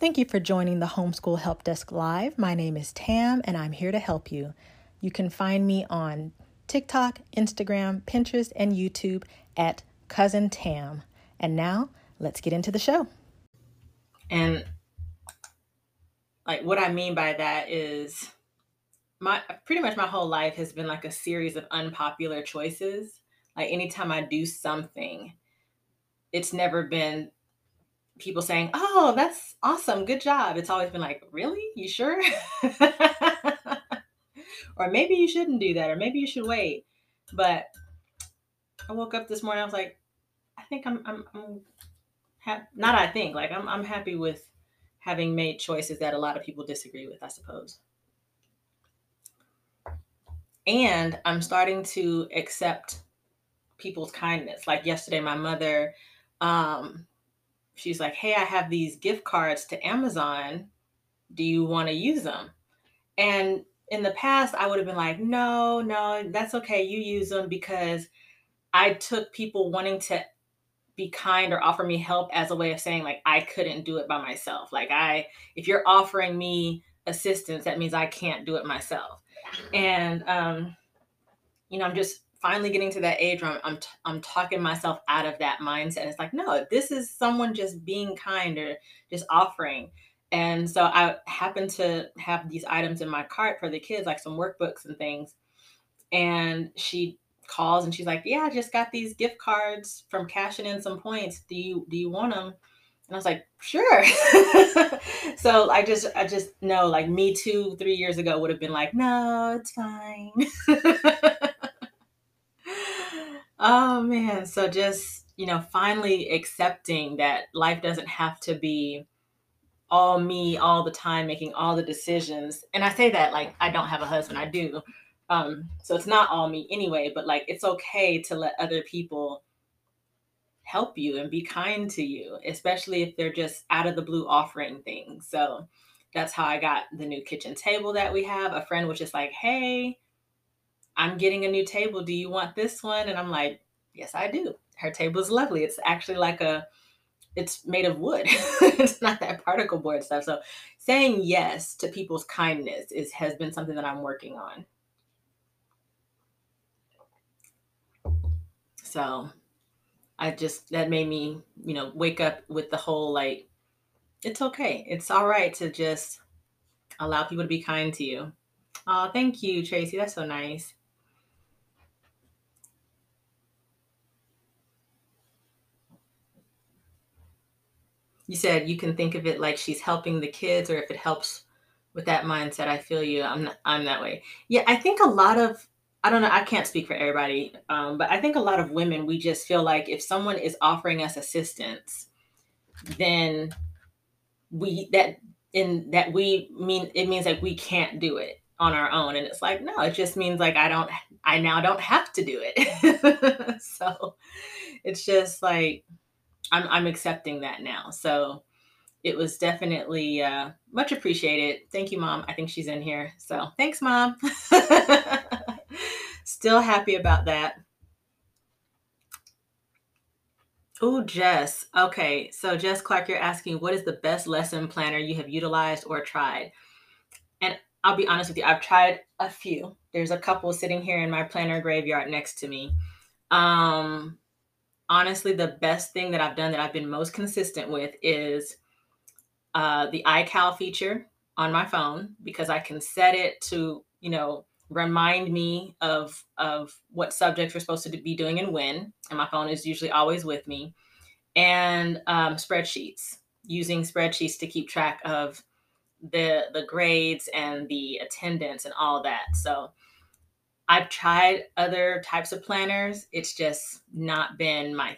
Thank you for joining the Homeschool Help Desk Live. My name is Tam and I'm here to help you. You can find me on TikTok, Instagram, Pinterest, and YouTube at Cousin Tam. And now let's get into the show. And like what I mean by that is my pretty much my whole life has been like a series of unpopular choices. Like anytime I do something, it's never been people saying, "Oh, that's awesome. Good job." It's always been like, "Really? You sure?" or maybe you shouldn't do that or maybe you should wait. But I woke up this morning I was like, I think I'm I'm, I'm ha- not I think like I'm I'm happy with having made choices that a lot of people disagree with, I suppose. And I'm starting to accept people's kindness. Like yesterday, my mother, um, she's like, Hey, I have these gift cards to Amazon. Do you want to use them? And in the past, I would have been like, No, no, that's okay. You use them because I took people wanting to be kind or offer me help as a way of saying like I couldn't do it by myself. Like I if you're offering me assistance, that means I can't do it myself. And um you know, I'm just finally getting to that age where I'm I'm, t- I'm talking myself out of that mindset. It's like, no, this is someone just being kind or just offering. And so I happen to have these items in my cart for the kids, like some workbooks and things. And she calls and she's like, "Yeah, I just got these gift cards from cashing in some points. Do you do you want them?" And I was like, "Sure." so I just I just know like me two three years ago would have been like, "No, it's fine." oh man, so just you know, finally accepting that life doesn't have to be all me all the time making all the decisions and i say that like i don't have a husband i do um, so it's not all me anyway, but like it's okay to let other people help you and be kind to you, especially if they're just out of the blue offering things. So that's how I got the new kitchen table that we have. A friend was just like, hey, I'm getting a new table. Do you want this one? And I'm like, yes, I do. Her table is lovely. It's actually like a, it's made of wood. it's not that particle board stuff. So saying yes to people's kindness is has been something that I'm working on. So I just, that made me, you know, wake up with the whole like, it's okay. It's all right to just allow people to be kind to you. Oh, thank you, Tracy. That's so nice. You said you can think of it like she's helping the kids, or if it helps with that mindset. I feel you. I'm not, I'm that way. Yeah, I think a lot of I don't know. I can't speak for everybody, um, but I think a lot of women we just feel like if someone is offering us assistance, then we that in that we mean it means like we can't do it on our own, and it's like no, it just means like I don't, I now don't have to do it. so it's just like I'm I'm accepting that now. So it was definitely uh, much appreciated. Thank you, mom. I think she's in here. So thanks, mom. Still happy about that. Oh, Jess. Okay. So, Jess Clark, you're asking what is the best lesson planner you have utilized or tried? And I'll be honest with you, I've tried a few. There's a couple sitting here in my planner graveyard next to me. Um, honestly, the best thing that I've done that I've been most consistent with is uh, the iCal feature on my phone because I can set it to, you know, remind me of of what subjects we're supposed to be doing and when and my phone is usually always with me and um, spreadsheets using spreadsheets to keep track of the the grades and the attendance and all that. So i've tried other types of planners it's just not been my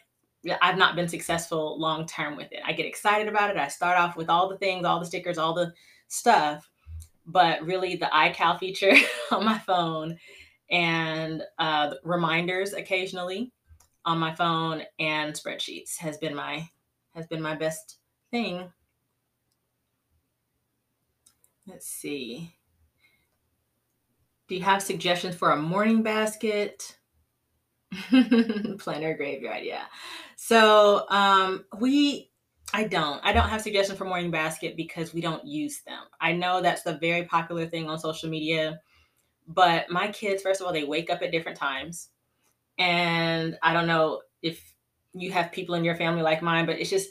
i've not been successful long term with it i get excited about it i start off with all the things all the stickers all the stuff but really the iCal feature on my phone and uh, reminders occasionally on my phone and spreadsheets has been my has been my best thing. Let's see. Do you have suggestions for a morning basket? Planner graveyard, yeah. So um, we I don't. I don't have suggestions for morning basket because we don't use them. I know that's a very popular thing on social media, but my kids, first of all, they wake up at different times. And I don't know if you have people in your family like mine, but it's just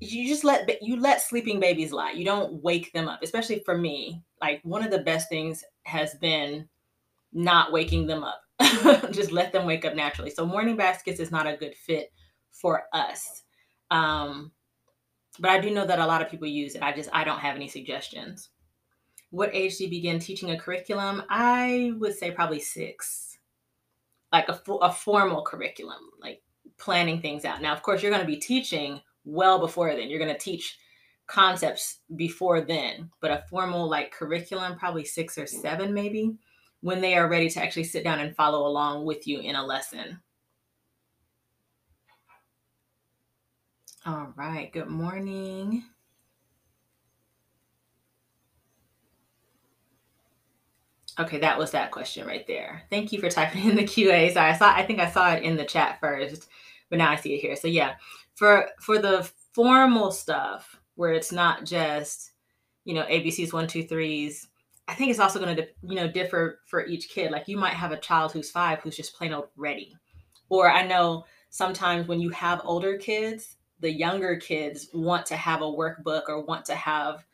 you just let you let sleeping babies lie. You don't wake them up, especially for me. Like one of the best things has been not waking them up. just let them wake up naturally. So morning baskets is not a good fit for us. Um, but I do know that a lot of people use it. I just I don't have any suggestions. What age do you begin teaching a curriculum? I would say probably six, like a, a formal curriculum, like planning things out. Now, of course, you're going to be teaching well before then. You're going to teach concepts before then, but a formal like curriculum, probably six or seven, maybe, when they are ready to actually sit down and follow along with you in a lesson. All right. Good morning. Okay, that was that question right there. Thank you for typing in the QA. Sorry, I saw I think I saw it in the chat first, but now I see it here. So yeah, for for the formal stuff where it's not just, you know, ABCs one, two, threes, I think it's also going to, you know, differ for each kid. Like you might have a child who's five who's just plain old ready. Or I know sometimes when you have older kids, the younger kids want to have a workbook or want to have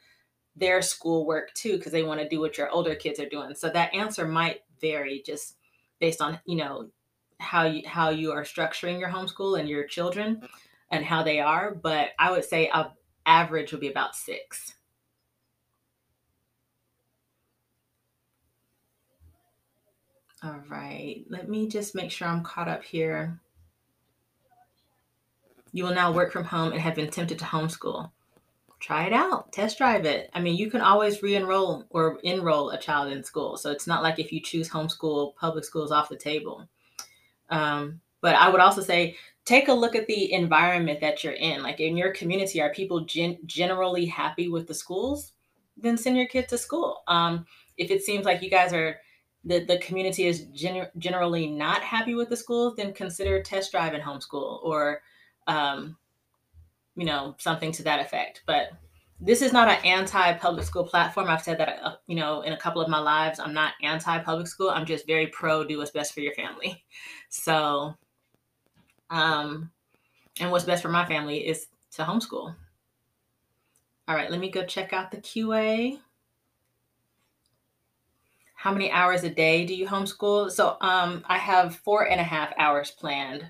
their schoolwork too because they want to do what your older kids are doing. So that answer might vary just based on you know how you how you are structuring your homeschool and your children and how they are. But I would say a average would be about six. All right, let me just make sure I'm caught up here. You will now work from home and have been tempted to homeschool. Try it out, test drive it. I mean, you can always re enroll or enroll a child in school. So it's not like if you choose homeschool, public school is off the table. Um, but I would also say take a look at the environment that you're in. Like in your community, are people gen- generally happy with the schools? Then send your kid to school. Um, if it seems like you guys are the, the community is gen- generally not happy with the schools, then consider test drive driving homeschool or um, you know, something to that effect. But this is not an anti-public school platform. I've said that, uh, you know, in a couple of my lives. I'm not anti-public school. I'm just very pro do what's best for your family. So, um, and what's best for my family is to homeschool. All right, let me go check out the QA. How many hours a day do you homeschool? So, um, I have four and a half hours planned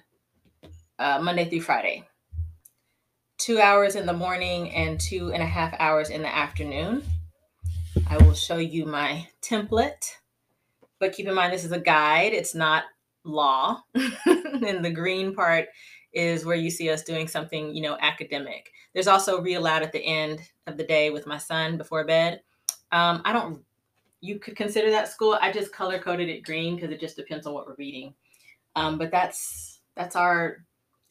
uh, Monday through Friday. Two hours in the morning and two and a half hours in the afternoon. I will show you my template, but keep in mind this is a guide, it's not law. and the green part is where you see us doing something, you know, academic. There's also read aloud at the end of the day with my son before bed. Um, I don't, you could consider that school. I just color coded it green because it just depends on what we're reading. Um, but that's that's our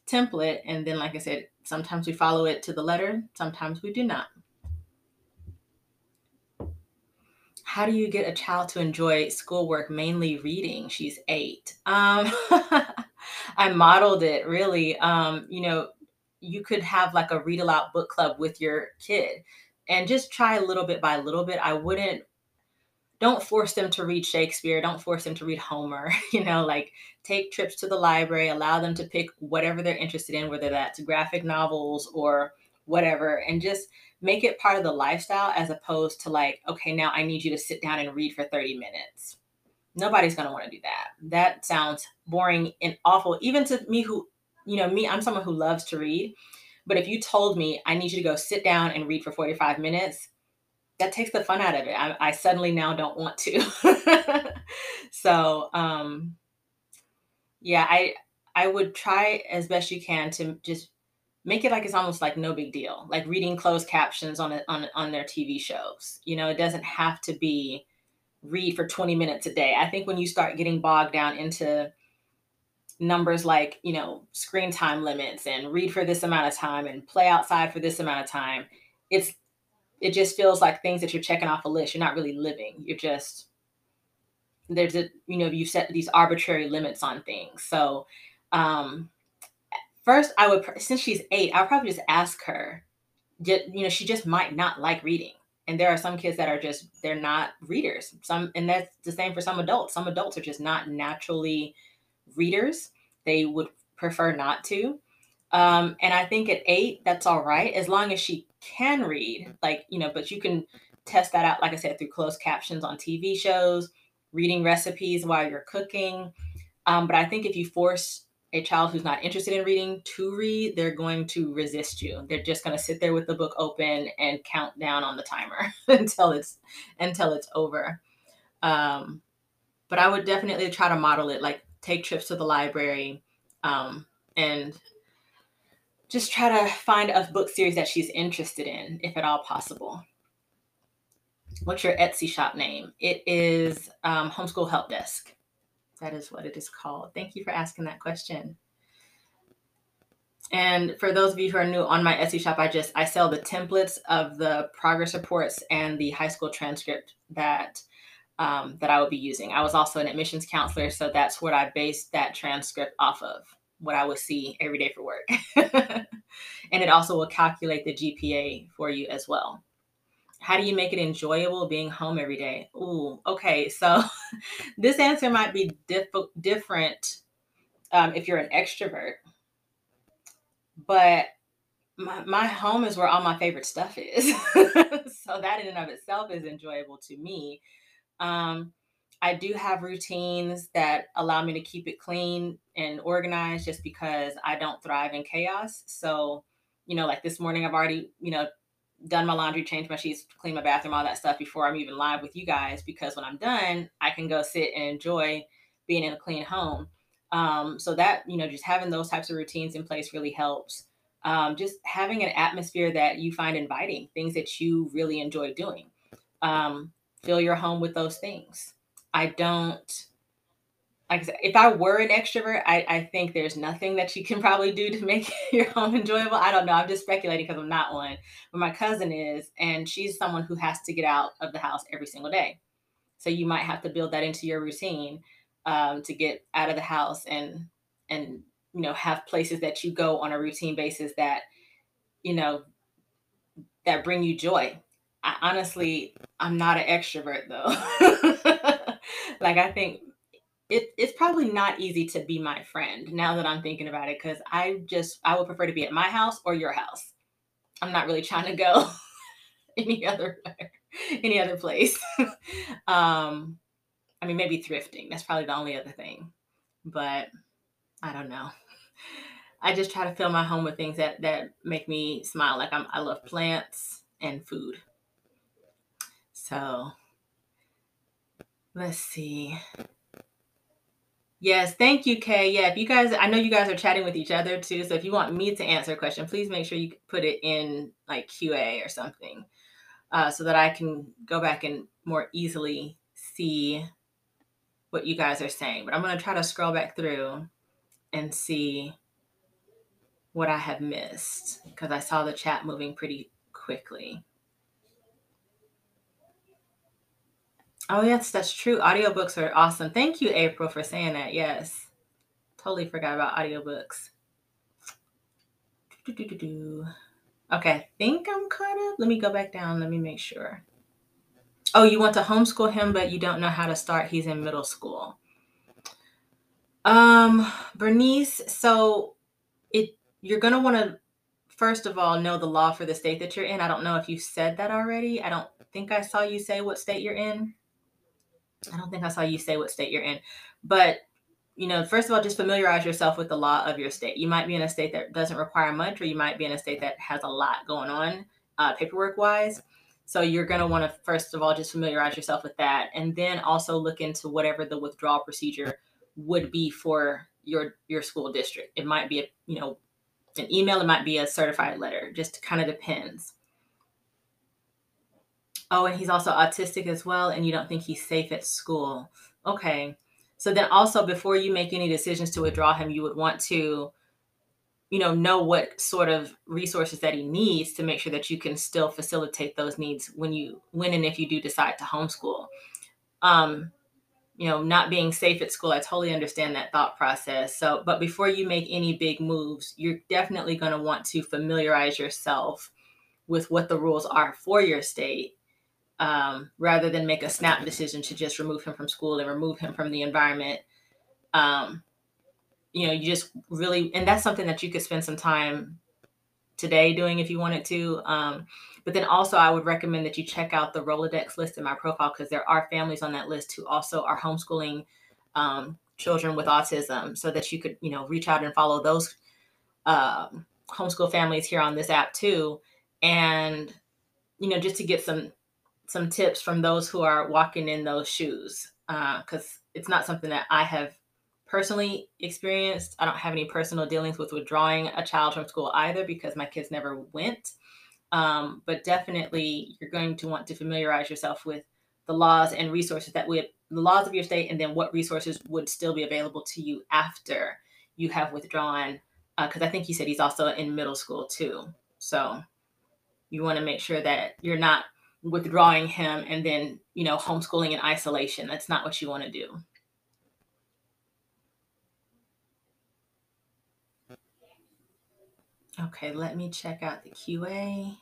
template. And then, like I said, sometimes we follow it to the letter, sometimes we do not. How do you get a child to enjoy schoolwork, mainly reading? She's eight. Um, I modeled it really. Um, you know, you could have like a read aloud book club with your kid and just try a little bit by little bit. I wouldn't don't force them to read Shakespeare, don't force them to read Homer, you know, like take trips to the library, allow them to pick whatever they're interested in, whether that's graphic novels or whatever, and just make it part of the lifestyle as opposed to like, okay, now I need you to sit down and read for 30 minutes. Nobody's going to want to do that. That sounds boring and awful, even to me who, you know, me, I'm someone who loves to read. But if you told me I need you to go sit down and read for 45 minutes, that takes the fun out of it. I, I suddenly now don't want to. so um, yeah, I I would try as best you can to just make it like it's almost like no big deal, like reading closed captions on it on on their TV shows. You know, it doesn't have to be read for 20 minutes a day. I think when you start getting bogged down into numbers like, you know, screen time limits and read for this amount of time and play outside for this amount of time, it's it just feels like things that you're checking off a list. You're not really living. You're just there's a you know you set these arbitrary limits on things. So um, first I would since she's eight, I'll probably just ask her. You know, she just might not like reading, and there are some kids that are just they're not readers. Some, and that's the same for some adults. Some adults are just not naturally readers. They would prefer not to. Um, and I think at eight, that's all right as long as she can read. Like you know, but you can test that out, like I said, through closed captions on TV shows, reading recipes while you're cooking. Um, but I think if you force a child who's not interested in reading to read, they're going to resist you. They're just going to sit there with the book open and count down on the timer until it's until it's over. Um, but I would definitely try to model it, like take trips to the library, um, and just try to find a book series that she's interested in, if at all possible. What's your Etsy shop name? It is um, Homeschool Help Desk. That is what it is called. Thank you for asking that question. And for those of you who are new on my Etsy shop, I just I sell the templates of the progress reports and the high school transcript that um, that I would be using. I was also an admissions counselor, so that's what I based that transcript off of, what I would see every day for work. and it also will calculate the GPA for you as well how do you make it enjoyable being home every day? Ooh, okay. So this answer might be diff- different um, if you're an extrovert, but my, my home is where all my favorite stuff is. so that in and of itself is enjoyable to me. Um, I do have routines that allow me to keep it clean and organized just because I don't thrive in chaos. So, you know, like this morning, I've already, you know, done my laundry, changed my sheets, cleaned my bathroom, all that stuff before I'm even live with you guys. Because when I'm done, I can go sit and enjoy being in a clean home. Um, so that you know, just having those types of routines in place really helps. Um, just having an atmosphere that you find inviting, things that you really enjoy doing. Um, fill your home with those things. I don't like I said, if I were an extrovert, I, I think there's nothing that you can probably do to make your home enjoyable. I don't know. I'm just speculating because I'm not one. But my cousin is, and she's someone who has to get out of the house every single day. So you might have to build that into your routine um, to get out of the house and and you know have places that you go on a routine basis that you know that bring you joy. I, honestly, I'm not an extrovert though. like I think it, it's probably not easy to be my friend now that I'm thinking about it because I just I would prefer to be at my house or your house. I'm not really trying to go any other any other place. um, I mean maybe thrifting. That's probably the only other thing, but I don't know. I just try to fill my home with things that that make me smile. Like I'm I love plants and food. So let's see. Yes, thank you, Kay. Yeah, if you guys, I know you guys are chatting with each other too. So if you want me to answer a question, please make sure you put it in like QA or something, uh, so that I can go back and more easily see what you guys are saying. But I'm gonna try to scroll back through and see what I have missed because I saw the chat moving pretty quickly. Oh, yes, that's true. Audiobooks are awesome. Thank you, April, for saying that. Yes. Totally forgot about audiobooks. Okay, I think I'm caught up. Let me go back down. Let me make sure. Oh, you want to homeschool him, but you don't know how to start. He's in middle school. Um, Bernice, so it you're gonna want to first of all know the law for the state that you're in. I don't know if you said that already. I don't think I saw you say what state you're in. I don't think I saw you say what state you're in, but you know, first of all, just familiarize yourself with the law of your state. You might be in a state that doesn't require much, or you might be in a state that has a lot going on uh, paperwork wise. So you're going to want to first of all just familiarize yourself with that, and then also look into whatever the withdrawal procedure would be for your your school district. It might be a you know an email, it might be a certified letter. Just kind of depends. Oh, and he's also autistic as well, and you don't think he's safe at school. Okay. So then also before you make any decisions to withdraw him, you would want to, you know, know what sort of resources that he needs to make sure that you can still facilitate those needs when you when and if you do decide to homeschool. Um, you know, not being safe at school. I totally understand that thought process. So, but before you make any big moves, you're definitely going to want to familiarize yourself with what the rules are for your state um, rather than make a snap decision to just remove him from school and remove him from the environment. Um, you know, you just really, and that's something that you could spend some time today doing if you wanted to. Um, but then also, I would recommend that you check out the Rolodex list in my profile because there are families on that list who also are homeschooling um, children with autism, so that you could, you know, reach out and follow those uh, homeschool families here on this app too, and you know, just to get some some tips from those who are walking in those shoes because uh, it's not something that I have personally experienced. I don't have any personal dealings with withdrawing a child from school either because my kids never went. Um, but definitely, you're going to want to familiarize yourself with the laws and resources that would the laws of your state, and then what resources would still be available to you after you have withdrawn. Because uh, I think he said he's also in middle school too. So you want to make sure that you're not withdrawing him and then you know homeschooling in isolation. That's not what you want to do. Okay, let me check out the QA.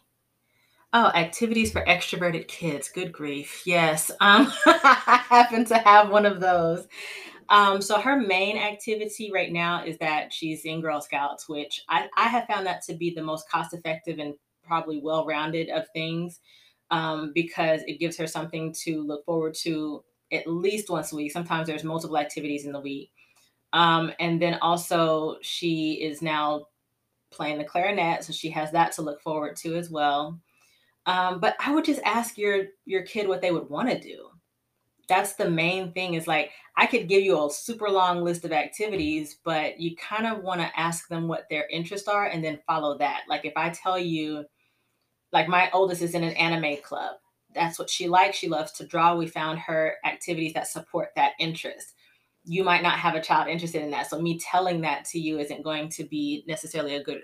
Oh, activities for extroverted kids. Good grief. Yes. Um, I happen to have one of those. Um, so her main activity right now is that she's in Girl Scouts, which I, I have found that to be the most cost effective and probably well rounded of things um, because it gives her something to look forward to at least once a week. Sometimes there's multiple activities in the week. Um, and then also, she is now playing the clarinet, so she has that to look forward to as well. Um, but I would just ask your your kid what they would want to do. That's the main thing. Is like I could give you a super long list of activities, but you kind of want to ask them what their interests are and then follow that. Like if I tell you, like my oldest is in an anime club. That's what she likes. She loves to draw. We found her activities that support that interest you might not have a child interested in that. So me telling that to you isn't going to be necessarily a good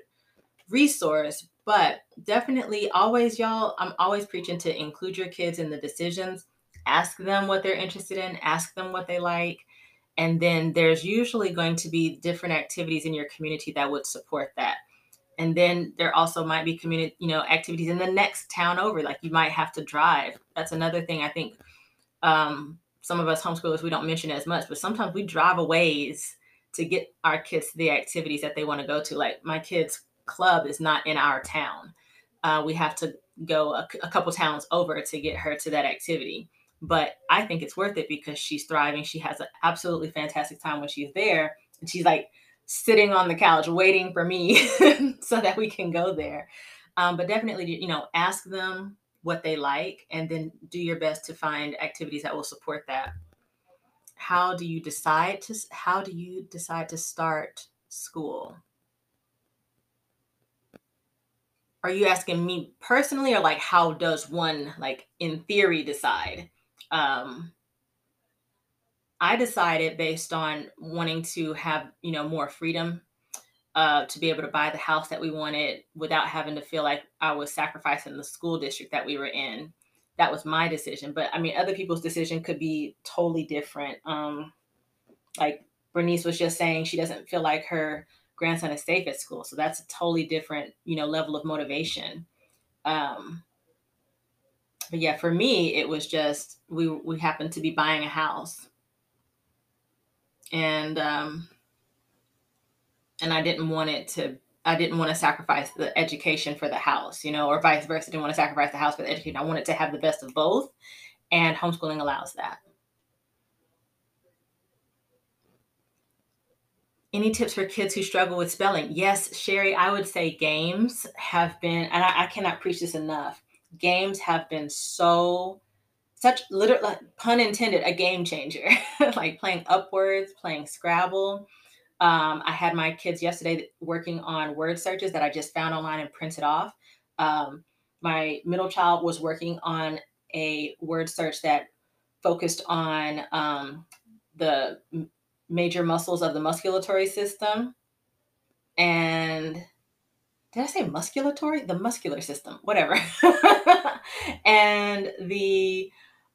resource, but definitely always y'all, I'm always preaching to include your kids in the decisions. Ask them what they're interested in, ask them what they like. And then there's usually going to be different activities in your community that would support that. And then there also might be community, you know, activities in the next town over. Like you might have to drive. That's another thing I think um, some of us homeschoolers we don't mention as much, but sometimes we drive a ways to get our kids to the activities that they want to go to. Like my kids' club is not in our town. Uh, we have to go a, a couple towns over to get her to that activity. But I think it's worth it because she's thriving. She has an absolutely fantastic time when she's there. And she's like sitting on the couch waiting for me so that we can go there. Um, but definitely, you know, ask them what they like and then do your best to find activities that will support that. How do you decide to how do you decide to start school? Are you asking me personally or like how does one like in theory decide? Um i decided based on wanting to have you know more freedom uh, to be able to buy the house that we wanted without having to feel like I was sacrificing the school district that we were in. That was my decision. But I mean, other people's decision could be totally different. Um, like Bernice was just saying, she doesn't feel like her grandson is safe at school. So that's a totally different, you know, level of motivation. Um, but yeah, for me, it was just we we happened to be buying a house, and um, and I didn't want it to I didn't want to sacrifice the education for the house, you know, or vice versa. Didn't want to sacrifice the house for the education. I wanted to have the best of both, and homeschooling allows that. Any tips for kids who struggle with spelling? Yes, Sherry, I would say games have been, and I, I cannot preach this enough. Games have been so, such literal, pun intended, a game changer. like playing Upwords playing Scrabble um, I had my kids yesterday working on word searches that I just found online and printed off. Um, my middle child was working on a word search that focused on um, the major muscles of the musculatory system. And did I say musculatory? The muscular system, whatever. and the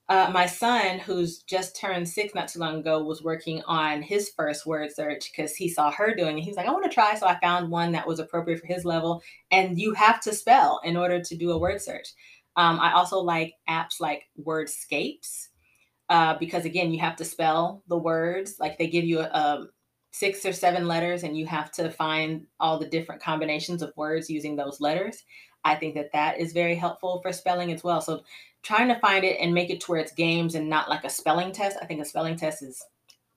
uh, my son, who's just turned six not too long ago, was working on his first word search because he saw her doing it. He was like, I want to try. So I found one that was appropriate for his level. And you have to spell in order to do a word search. Um, I also like apps like Wordscapes uh, because, again, you have to spell the words. Like they give you a, a six or seven letters and you have to find all the different combinations of words using those letters. I think that that is very helpful for spelling as well. So trying to find it and make it to where it's games and not like a spelling test. I think a spelling test is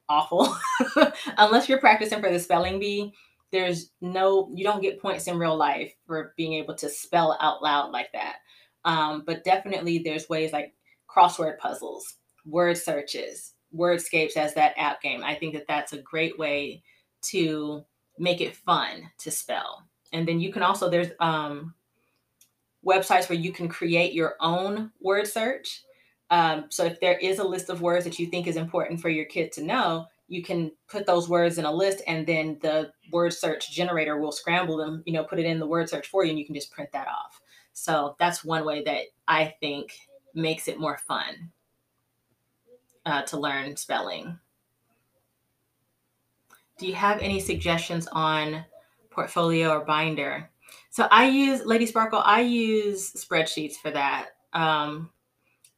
awful. Unless you're practicing for the spelling bee, there's no, you don't get points in real life for being able to spell out loud like that. Um, but definitely there's ways like crossword puzzles, word searches, wordscapes as that app game. I think that that's a great way to make it fun to spell. And then you can also, there's um, websites where you can create your own word search. Um, so if there is a list of words that you think is important for your kid to know, you can put those words in a list and then the word search generator will scramble them, you know, put it in the word search for you and you can just print that off. So that's one way that I think makes it more fun uh, to learn spelling. Do you have any suggestions on portfolio or binder? So I use Lady Sparkle. I use spreadsheets for that. Um,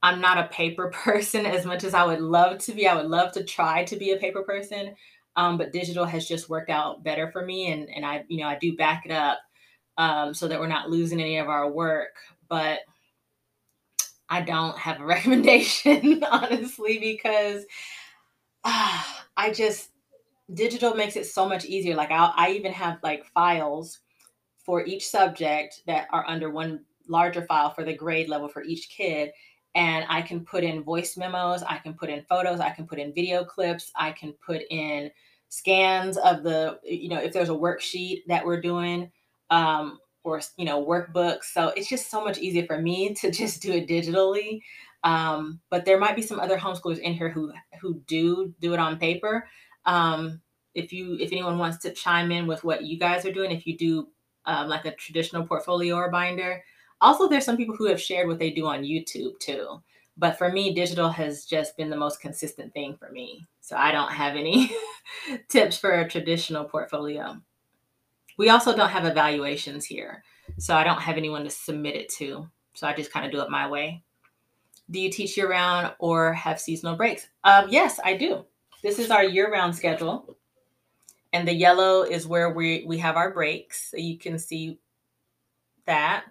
I'm not a paper person as much as I would love to be. I would love to try to be a paper person, um, but digital has just worked out better for me, and and I you know I do back it up um, so that we're not losing any of our work. But I don't have a recommendation honestly because uh, I just digital makes it so much easier. Like I I even have like files for each subject that are under one larger file for the grade level for each kid. And I can put in voice memos, I can put in photos, I can put in video clips, I can put in scans of the, you know, if there's a worksheet that we're doing, um, or, you know, workbooks. So it's just so much easier for me to just do it digitally. Um, but there might be some other homeschoolers in here who who do do it on paper. Um, if you if anyone wants to chime in with what you guys are doing, if you do um, like a traditional portfolio or binder. Also, there's some people who have shared what they do on YouTube too. But for me, digital has just been the most consistent thing for me. So I don't have any tips for a traditional portfolio. We also don't have evaluations here. So I don't have anyone to submit it to. So I just kind of do it my way. Do you teach year round or have seasonal breaks? Um, yes, I do. This is our year round schedule and the yellow is where we we have our breaks so you can see that.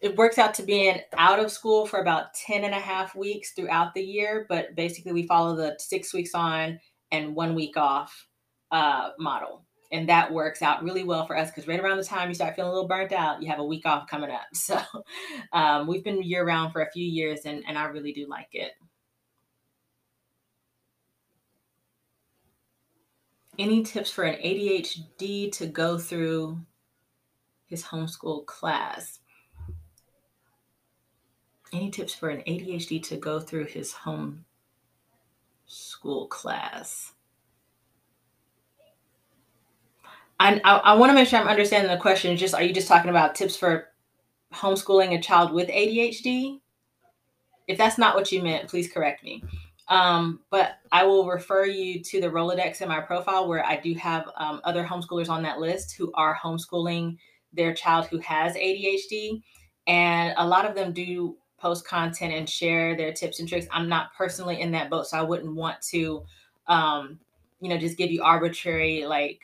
It works out to being out of school for about 10 and a half weeks throughout the year but basically we follow the six weeks on and one week off uh, model. And that works out really well for us because right around the time you start feeling a little burnt out you have a week off coming up. So um, we've been year round for a few years and, and i really do like it any tips for an ADHD to go through his homeschool class? Any tips for an ADHD to go through his home school class? I, I, I want to make sure I'm understanding the question. Just are you just talking about tips for homeschooling a child with ADHD? If that's not what you meant, please correct me. Um, but I will refer you to the Rolodex in my profile where I do have um, other homeschoolers on that list who are homeschooling their child who has ADHD. And a lot of them do post content and share their tips and tricks. I'm not personally in that boat, so I wouldn't want to, um, you know, just give you arbitrary, like,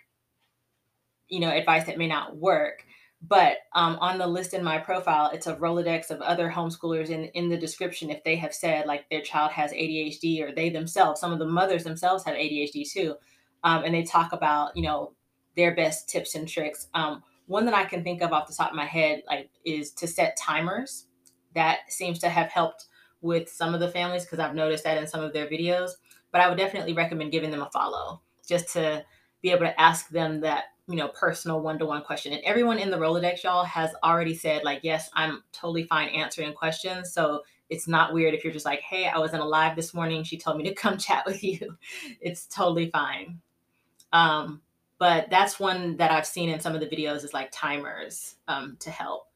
you know, advice that may not work. But um, on the list in my profile, it's a Rolodex of other homeschoolers in, in the description if they have said like their child has ADHD or they themselves, some of the mothers themselves have ADHD too. Um, and they talk about, you know, their best tips and tricks. Um, one that I can think of off the top of my head like is to set timers. That seems to have helped with some of the families because I've noticed that in some of their videos. But I would definitely recommend giving them a follow just to be able to ask them that you know, personal one to one question. And everyone in the Rolodex, y'all, has already said, like, yes, I'm totally fine answering questions. So it's not weird if you're just like, hey, I was in a live this morning. She told me to come chat with you. It's totally fine. Um, but that's one that I've seen in some of the videos is like timers um, to help.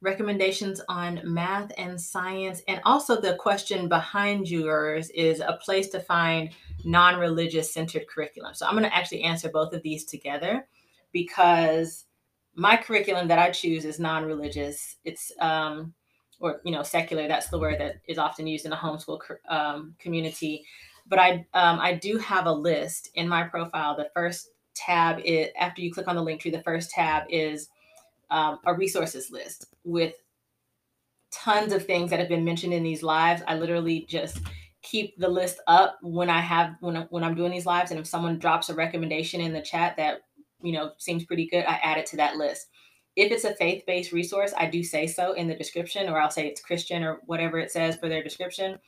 Recommendations on math and science. And also, the question behind yours is a place to find non religious centered curriculum. So, I'm going to actually answer both of these together because my curriculum that I choose is non religious. It's, um, or you know secular that's the word that is often used in the homeschool um, community but i um, i do have a list in my profile the first tab is after you click on the Linktree the first tab is um, a resources list with tons of things that have been mentioned in these lives. I literally just keep the list up when I have when when I'm doing these lives, and if someone drops a recommendation in the chat that you know seems pretty good, I add it to that list. If it's a faith-based resource, I do say so in the description, or I'll say it's Christian or whatever it says for their description.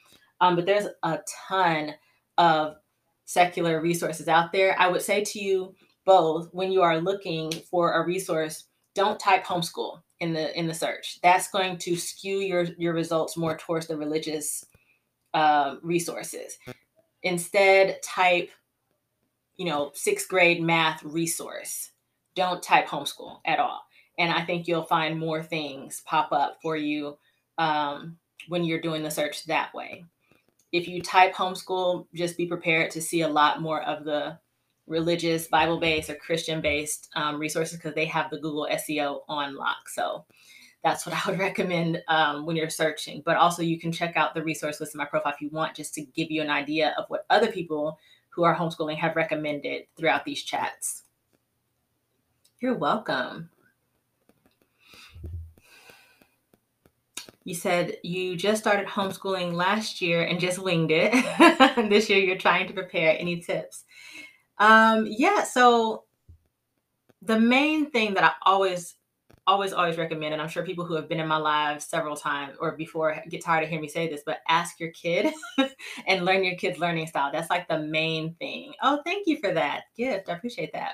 Um, but there's a ton of secular resources out there. I would say to you both when you are looking for a resource don't type homeschool in the in the search. That's going to skew your your results more towards the religious um, resources. Instead, type, you know, sixth grade math resource. Don't type homeschool at all. And I think you'll find more things pop up for you um, when you're doing the search that way. If you type homeschool, just be prepared to see a lot more of the religious, Bible based, or Christian based um, resources because they have the Google SEO on lock. So that's what I would recommend um, when you're searching. But also, you can check out the resource list in my profile if you want, just to give you an idea of what other people who are homeschooling have recommended throughout these chats. You're welcome. You said you just started homeschooling last year and just winged it. this year, you're trying to prepare. Any tips? Um, yeah, so the main thing that I always, always, always recommend, and I'm sure people who have been in my live several times or before get tired of hearing me say this, but ask your kid and learn your kid's learning style. That's like the main thing. Oh, thank you for that gift. I appreciate that.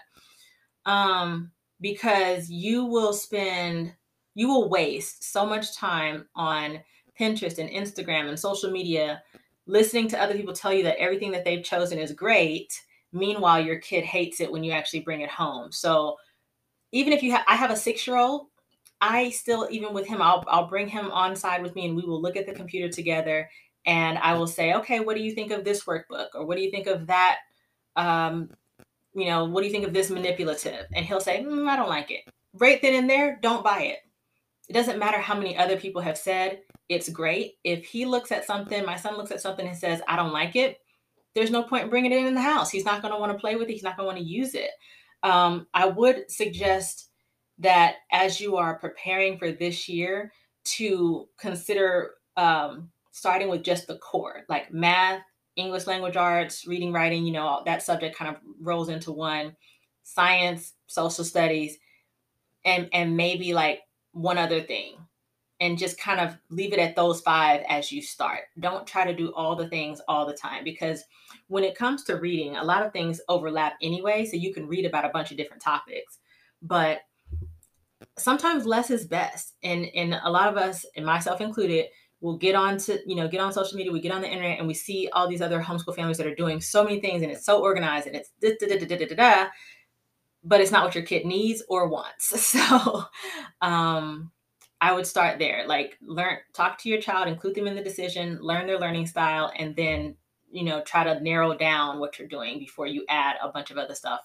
Um, because you will spend, you will waste so much time on Pinterest and Instagram and social media listening to other people tell you that everything that they've chosen is great Meanwhile, your kid hates it when you actually bring it home. So even if you have, I have a six year old, I still, even with him, I'll, I'll bring him on side with me and we will look at the computer together and I will say, okay, what do you think of this workbook? Or what do you think of that? Um, you know, what do you think of this manipulative? And he'll say, mm, I don't like it. Right then and there, don't buy it. It doesn't matter how many other people have said it's great. If he looks at something, my son looks at something and says, I don't like it, there's no point in bringing it in the house. He's not going to want to play with it. He's not going to want to use it. Um, I would suggest that as you are preparing for this year, to consider um, starting with just the core, like math, English language arts, reading, writing. You know, that subject kind of rolls into one. Science, social studies, and and maybe like one other thing and just kind of leave it at those five as you start. Don't try to do all the things all the time because when it comes to reading, a lot of things overlap anyway. So you can read about a bunch of different topics, but sometimes less is best. And and a lot of us, and myself included, will get on to you know get on social media, we get on the internet, and we see all these other homeschool families that are doing so many things, and it's so organized, and it's da da da da da da. da but it's not what your kid needs or wants. So, um, I would start there. Like learn talk to your child, include them in the decision, learn their learning style, and then, you know, try to narrow down what you're doing before you add a bunch of other stuff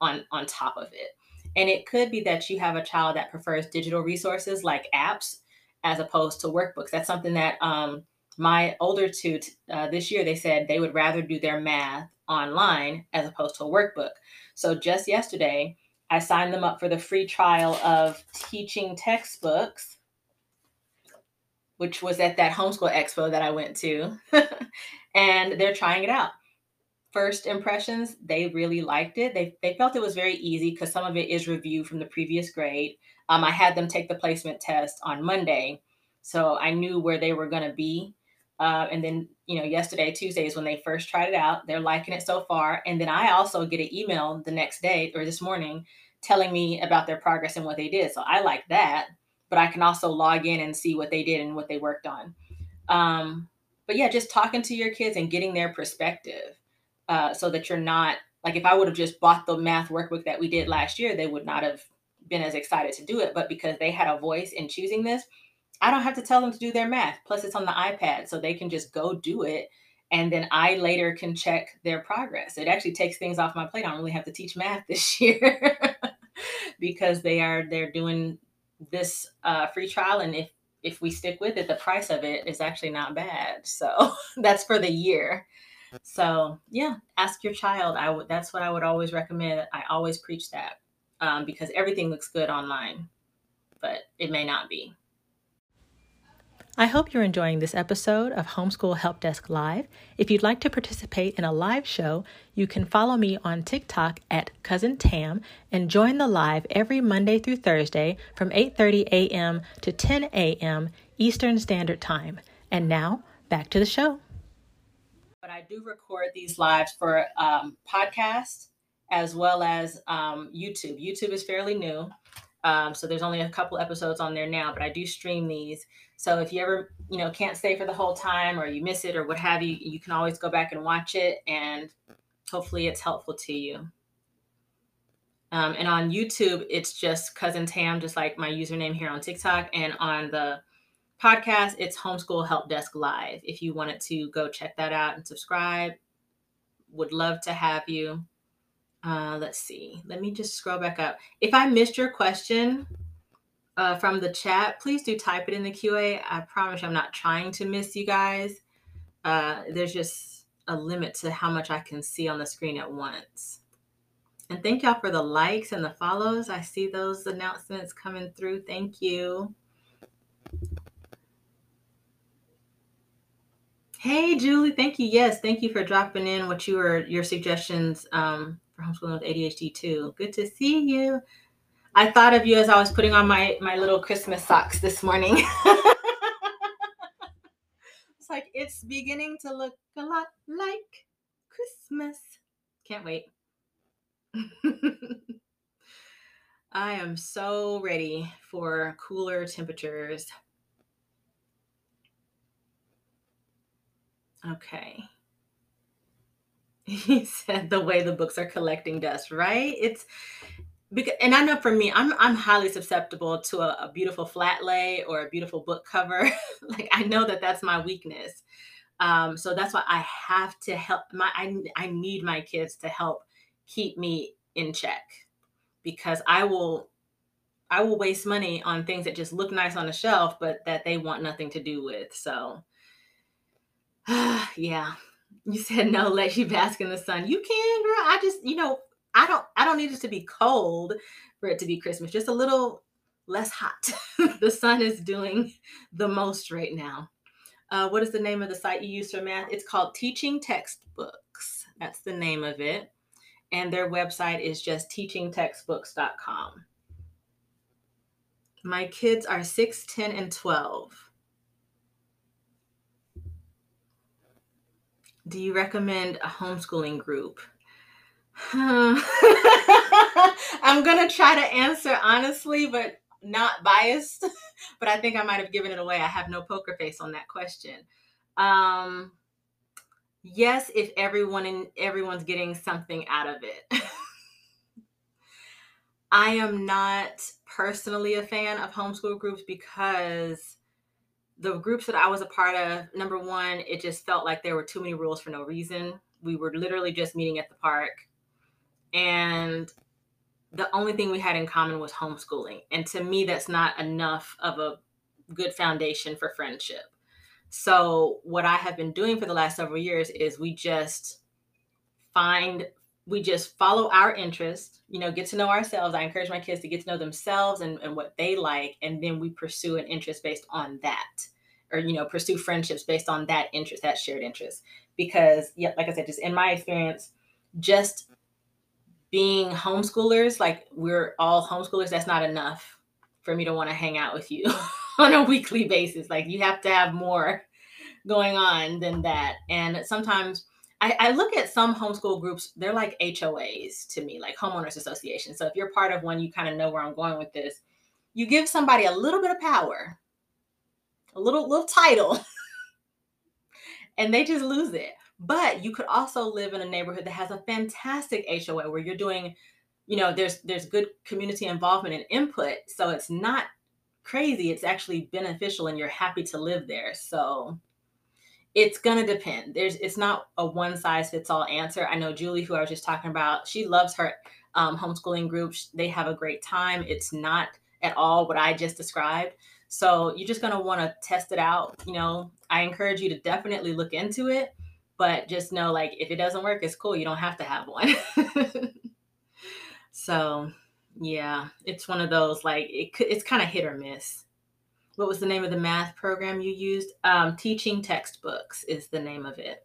on on top of it. And it could be that you have a child that prefers digital resources like apps as opposed to workbooks. That's something that um, my older two uh, this year they said they would rather do their math online as opposed to a workbook. So just yesterday, I signed them up for the free trial of teaching textbooks, which was at that homeschool expo that I went to. and they're trying it out. First impressions, they really liked it. They, they felt it was very easy because some of it is review from the previous grade. Um, I had them take the placement test on Monday, so I knew where they were going to be. Uh, and then, you know, yesterday, Tuesday is when they first tried it out. They're liking it so far. And then I also get an email the next day or this morning telling me about their progress and what they did. So I like that. But I can also log in and see what they did and what they worked on. Um, but yeah, just talking to your kids and getting their perspective uh, so that you're not like if I would have just bought the math workbook that we did last year, they would not have been as excited to do it, but because they had a voice in choosing this, I don't have to tell them to do their math. Plus, it's on the iPad, so they can just go do it. And then I later can check their progress. It actually takes things off my plate. I don't really have to teach math this year because they are they're doing this uh, free trial, and if if we stick with it, the price of it is actually not bad. So that's for the year. So yeah, ask your child. I would. That's what I would always recommend. I always preach that um, because everything looks good online, but it may not be. I hope you're enjoying this episode of Homeschool Help Desk Live. If you'd like to participate in a live show, you can follow me on TikTok at Cousin Tam and join the live every Monday through Thursday from 8:30 a.m. to 10 a.m. Eastern Standard Time. And now, back to the show. But I do record these lives for um, podcast as well as um, YouTube. YouTube is fairly new. Um, so there's only a couple episodes on there now, but I do stream these. So if you ever, you know, can't stay for the whole time or you miss it or what have you, you can always go back and watch it and hopefully it's helpful to you. Um, and on YouTube, it's just Cousin Tam, just like my username here on TikTok. And on the podcast, it's Homeschool Help Desk Live. If you wanted to go check that out and subscribe, would love to have you. Uh, let's see. Let me just scroll back up. If I missed your question uh, from the chat, please do type it in the QA. I promise I'm not trying to miss you guys. Uh, there's just a limit to how much I can see on the screen at once. And thank y'all for the likes and the follows. I see those announcements coming through. Thank you. Hey, Julie. Thank you. Yes, thank you for dropping in what you were your suggestions um, for homeschooling with ADHD too. Good to see you. I thought of you as I was putting on my my little Christmas socks this morning. it's like it's beginning to look a lot like Christmas. Can't wait. I am so ready for cooler temperatures. Okay. he said the way the books are collecting dust, right? It's because, and I know for me, I'm I'm highly susceptible to a, a beautiful flat lay or a beautiful book cover. like I know that that's my weakness. Um, so that's why I have to help my I I need my kids to help keep me in check because I will I will waste money on things that just look nice on the shelf, but that they want nothing to do with. So yeah, you said no, let you bask in the sun. You can, girl. I just, you know, I don't I don't need it to be cold for it to be Christmas. Just a little less hot. the sun is doing the most right now. Uh, what is the name of the site you use for math? It's called Teaching Textbooks. That's the name of it. And their website is just teachingtextbooks.com. My kids are 6, 10, and 12. Do you recommend a homeschooling group? I'm going to try to answer honestly, but not biased. but I think I might have given it away. I have no poker face on that question. Um, yes, if everyone and everyone's getting something out of it. I am not personally a fan of homeschool groups because the groups that I was a part of, number one, it just felt like there were too many rules for no reason. We were literally just meeting at the park. And the only thing we had in common was homeschooling. And to me, that's not enough of a good foundation for friendship. So, what I have been doing for the last several years is we just find, we just follow our interests, you know, get to know ourselves. I encourage my kids to get to know themselves and, and what they like. And then we pursue an interest based on that or, you know, pursue friendships based on that interest, that shared interest. Because, yeah, like I said, just in my experience, just being homeschoolers, like we're all homeschoolers, that's not enough for me to want to hang out with you on a weekly basis. Like you have to have more going on than that. And sometimes I, I, look at some homeschool groups, they're like HOAs to me, like homeowners association. So if you're part of one, you kind of know where I'm going with this. You give somebody a little bit of power, a little little title, and they just lose it. But you could also live in a neighborhood that has a fantastic HOA where you're doing you know, there's there's good community involvement and input. So it's not crazy. It's actually beneficial and you're happy to live there. So it's gonna depend. There's it's not a one size fits all answer. I know Julie, who I was just talking about, she loves her um, homeschooling groups. They have a great time. It's not at all what I just described. So you're just gonna want to test it out. You know, I encourage you to definitely look into it, but just know like if it doesn't work, it's cool. You don't have to have one. so yeah, it's one of those like it, it's kind of hit or miss. What was the name of the math program you used? Um, Teaching textbooks is the name of it.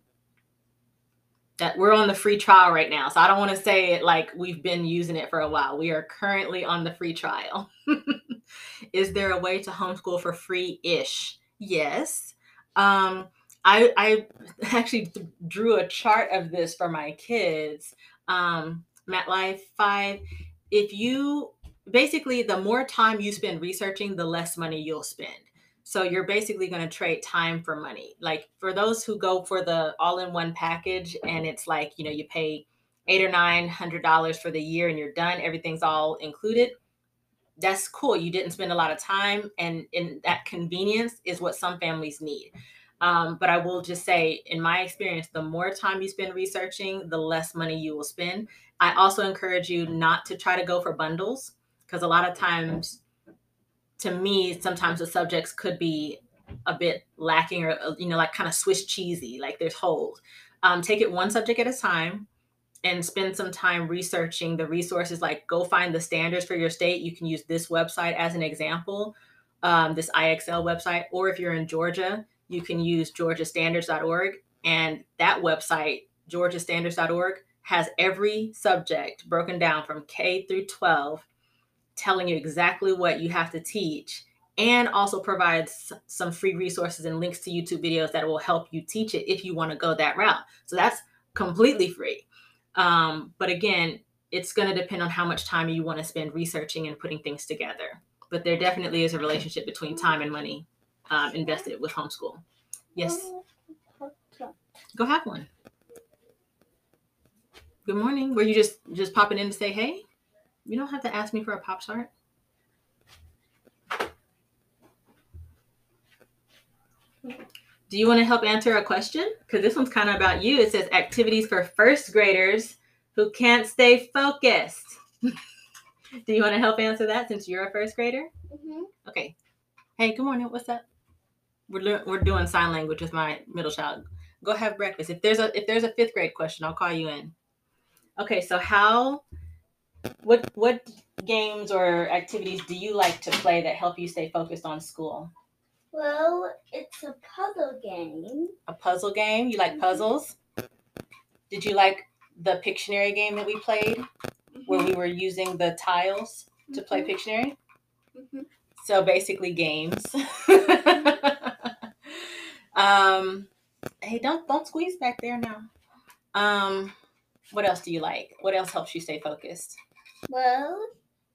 That we're on the free trial right now, so I don't want to say it like we've been using it for a while. We are currently on the free trial. is there a way to homeschool for free ish? Yes. Um, I, I actually drew a chart of this for my kids. Um, MatLife 5. If you basically, the more time you spend researching, the less money you'll spend. So you're basically going to trade time for money. Like for those who go for the all-in-one package, and it's like you know you pay eight or nine hundred dollars for the year and you're done. Everything's all included that's cool. You didn't spend a lot of time, and in that convenience is what some families need. Um, but I will just say, in my experience, the more time you spend researching, the less money you will spend. I also encourage you not to try to go for bundles because a lot of times, to me, sometimes the subjects could be a bit lacking or, you know, like kind of Swiss cheesy, like there's holes. Um, take it one subject at a time and spend some time researching the resources like go find the standards for your state you can use this website as an example um, this ixl website or if you're in georgia you can use georgiastandards.org and that website georgiastandards.org has every subject broken down from k through 12 telling you exactly what you have to teach and also provides some free resources and links to youtube videos that will help you teach it if you want to go that route so that's completely free um, but again, it's going to depend on how much time you want to spend researching and putting things together. But there definitely is a relationship between time and money um, invested with homeschool. Yes. Go have one. Good morning. Were you just just popping in to say hey? You don't have to ask me for a pop tart. Do you want to help answer a question? Because this one's kind of about you. It says activities for first graders who can't stay focused. Do you want to help answer that since you're a first grader? Mm-hmm. Okay. Hey, good morning. What's up? We're, lo- we're doing sign language with my middle child. Go have breakfast. If there's a if there's a fifth grade question, I'll call you in. Okay, so how what what games or activities do you like to play that help you stay focused on school? Well, it's a puzzle game. A puzzle game? You like mm-hmm. puzzles? Did you like the Pictionary game that we played mm-hmm. where we were using the tiles mm-hmm. to play mm-hmm. Pictionary? Mm-hmm. So basically games. um hey, don't don't squeeze back there now. Um what else do you like? What else helps you stay focused? Well,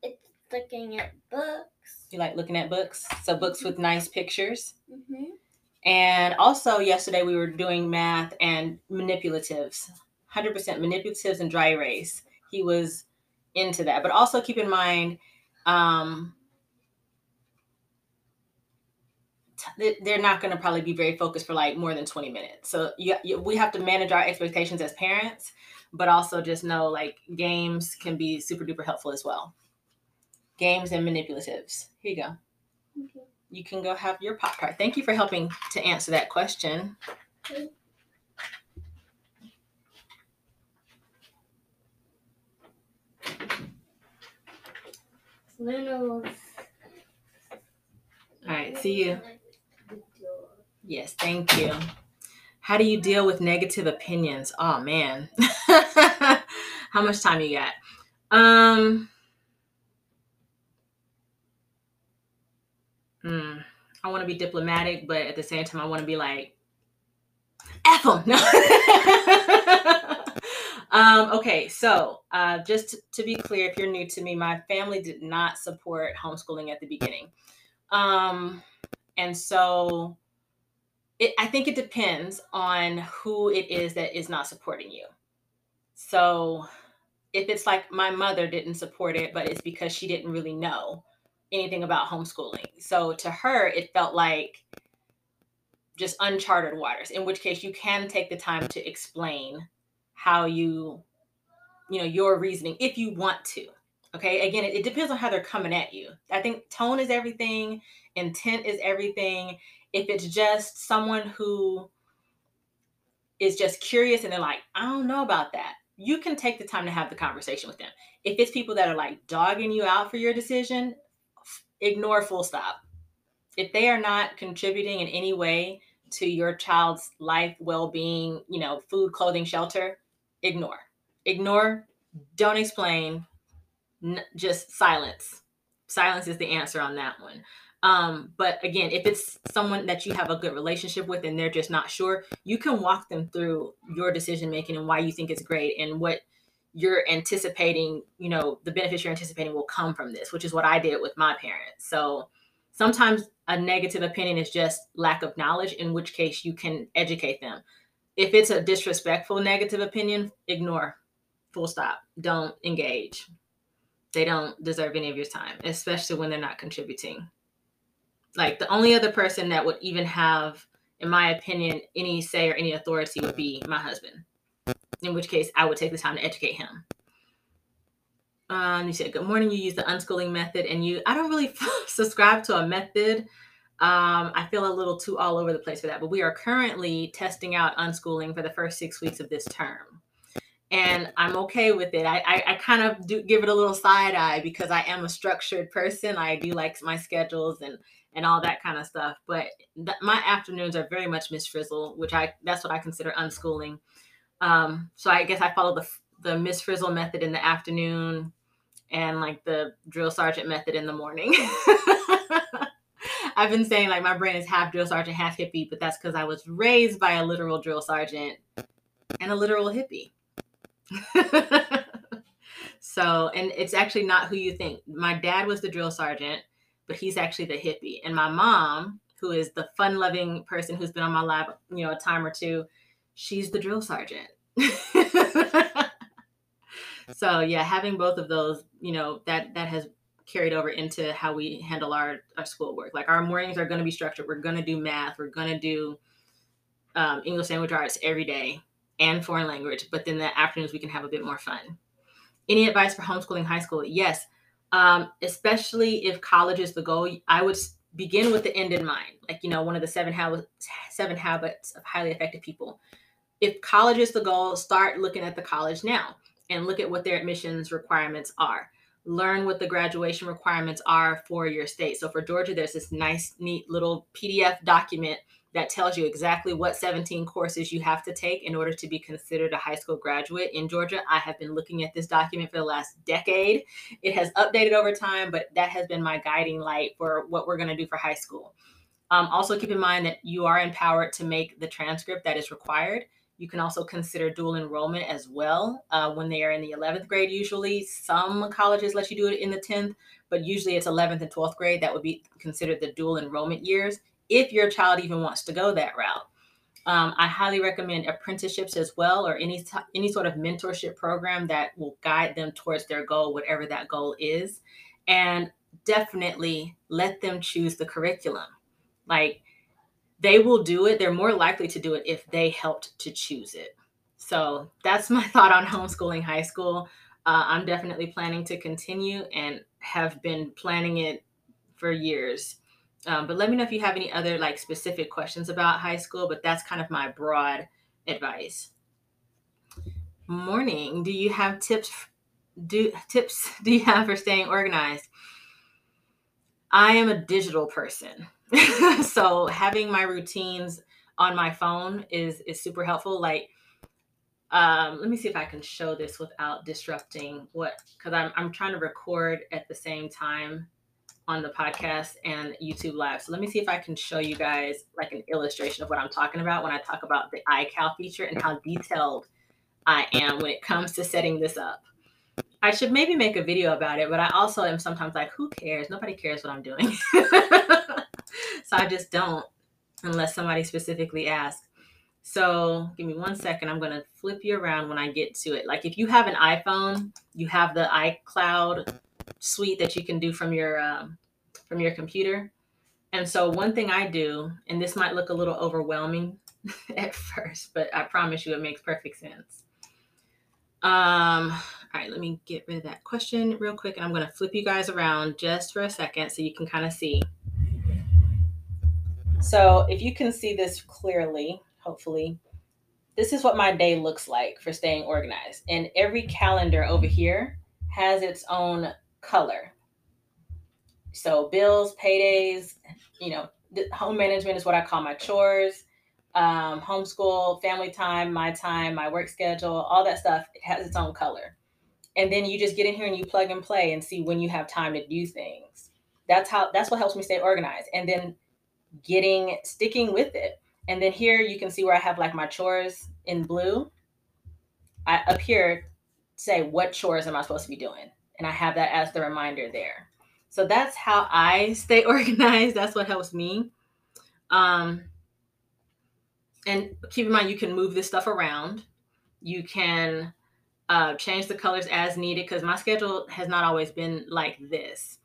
it's looking at books you like looking at books? So books with nice pictures. Mm-hmm. And also yesterday we were doing math and manipulatives, 100% manipulatives and dry erase. He was into that. But also keep in mind, um, they're not going to probably be very focused for like more than 20 minutes. So you, you, we have to manage our expectations as parents, but also just know like games can be super duper helpful as well games and manipulatives. Here you go. Okay. You can go have your pop tart. Thank you for helping to answer that question. Okay. All right, see you. Yes, thank you. How do you deal with negative opinions? Oh man. How much time you got? Um mm, I want to be diplomatic, but at the same time, I want to be like, F them. No. um, okay, so uh, just to, to, be clear, if you're new to me, my family did not support homeschooling at the beginning. Um, and so it, I think it depends on who it is that is not supporting you. So if it's like my mother didn't support it, but it's because she didn't really know anything about homeschooling. So to her, it felt like just uncharted waters, in which case you can take the time to explain how you, you know, your reasoning if you want to. Okay. Again, it, it depends on how they're coming at you. I think tone is everything, intent is everything. If it's just someone who is just curious and they're like, I don't know about that, you can take the time to have the conversation with them. If it's people that are like dogging you out for your decision, ignore full stop. If they are not contributing in any way to your child's life, well being, you know, food, clothing, shelter, ignore. Ignore, don't explain, n- just silence. Silence is the answer on that one. Um, but again, if it's someone that you have a good relationship with and they're just not sure, you can walk them through your decision making and why you think it's great and what you're anticipating, you know, the benefits you're anticipating will come from this, which is what I did with my parents. So sometimes a negative opinion is just lack of knowledge, in which case you can educate them. If it's a disrespectful negative opinion, ignore. Full stop. Don't engage. They don't deserve any of your time, especially when they're not contributing. Like the only other person that would even have, in my opinion, any say or any authority would be my husband in which case I would take the time to educate him. Um, you said, Good morning. You use the unschooling method, and you, I don't really subscribe to a method. Um, I feel a little too all over the place for that, but we are currently testing out unschooling for the first six weeks of this term. And I'm okay with it. I, I, I kind of do give it a little side eye because I am a structured person. I do like my schedules and and all that kind of stuff. But th- my afternoons are very much Miss Frizzle, which I that's what I consider unschooling. Um, so I guess I follow the the Miss Frizzle method in the afternoon and like the drill sergeant method in the morning. I've been saying like my brain is half drill sergeant, half hippie, but that's because I was raised by a literal drill sergeant and a literal hippie. so, and it's actually not who you think. My dad was the drill sergeant, but he's actually the hippie. And my mom, who is the fun loving person who's been on my lab, you know, a time or two, she's the drill sergeant. so yeah, having both of those, you know, that that has carried over into how we handle our our schoolwork. Like our mornings are going to be structured. We're going to do math. We're going to do um, English language arts every day and foreign language. But then the afternoons we can have a bit more fun. Any advice for homeschooling high school? Yes, um, especially if college is the goal. I would begin with the end in mind. Like you know, one of the seven habits seven habits of highly effective people if college is the goal, start looking at the college now and look at what their admissions requirements are. Learn what the graduation requirements are for your state. So for Georgia, there's this nice, neat little PDF document that tells you exactly what 17 courses you have to take in order to be considered a high school graduate in Georgia. I have been looking at this document for the last decade. It has updated over time, but that has been my guiding light for what we're going to do for high school. Um, also, keep in mind that you are empowered to make the transcript that is required. You can also consider dual enrollment as well uh, when they are in the 11th grade. Usually, some colleges let you do it in the 10th, but usually it's 11th and 12th grade. That would be considered the dual enrollment years if your child even wants to go that route. Um, I highly recommend apprenticeships as well, or any t- any sort of mentorship program that will guide them towards their goal, whatever that goal is, and definitely let them choose the curriculum. Like they will do it. They're more likely to do it if they helped to choose it. So that's my thought on homeschooling high school. Uh, I'm definitely planning to continue and have been planning it for years. Um, but let me know if you have any other like specific questions about high school. But that's kind of my broad advice. Morning. Do you have tips? Do tips do you have for staying organized? I am a digital person. so having my routines on my phone is is super helpful. Like, um, let me see if I can show this without disrupting what because I'm I'm trying to record at the same time on the podcast and YouTube live. So let me see if I can show you guys like an illustration of what I'm talking about when I talk about the iCal feature and how detailed I am when it comes to setting this up. I should maybe make a video about it, but I also am sometimes like, who cares? Nobody cares what I'm doing. so I just don't unless somebody specifically asks. So give me one second. I'm going to flip you around when I get to it. Like if you have an iPhone, you have the iCloud suite that you can do from your um, from your computer. And so one thing I do, and this might look a little overwhelming at first, but I promise you it makes perfect sense. Um, all right, let me get rid of that question real quick, and I'm going to flip you guys around just for a second so you can kind of see. So if you can see this clearly, hopefully, this is what my day looks like for staying organized. And every calendar over here has its own color. So bills, paydays, you know, home management is what I call my chores. Um, homeschool, family time, my time, my work schedule, all that stuff it has its own color. And then you just get in here and you plug and play and see when you have time to do things. That's how that's what helps me stay organized. And then getting sticking with it. And then here you can see where I have like my chores in blue. I up here say what chores am I supposed to be doing? And I have that as the reminder there. So that's how I stay organized. That's what helps me. Um, and keep in mind, you can move this stuff around. You can uh, change the colors as needed because my schedule has not always been like this.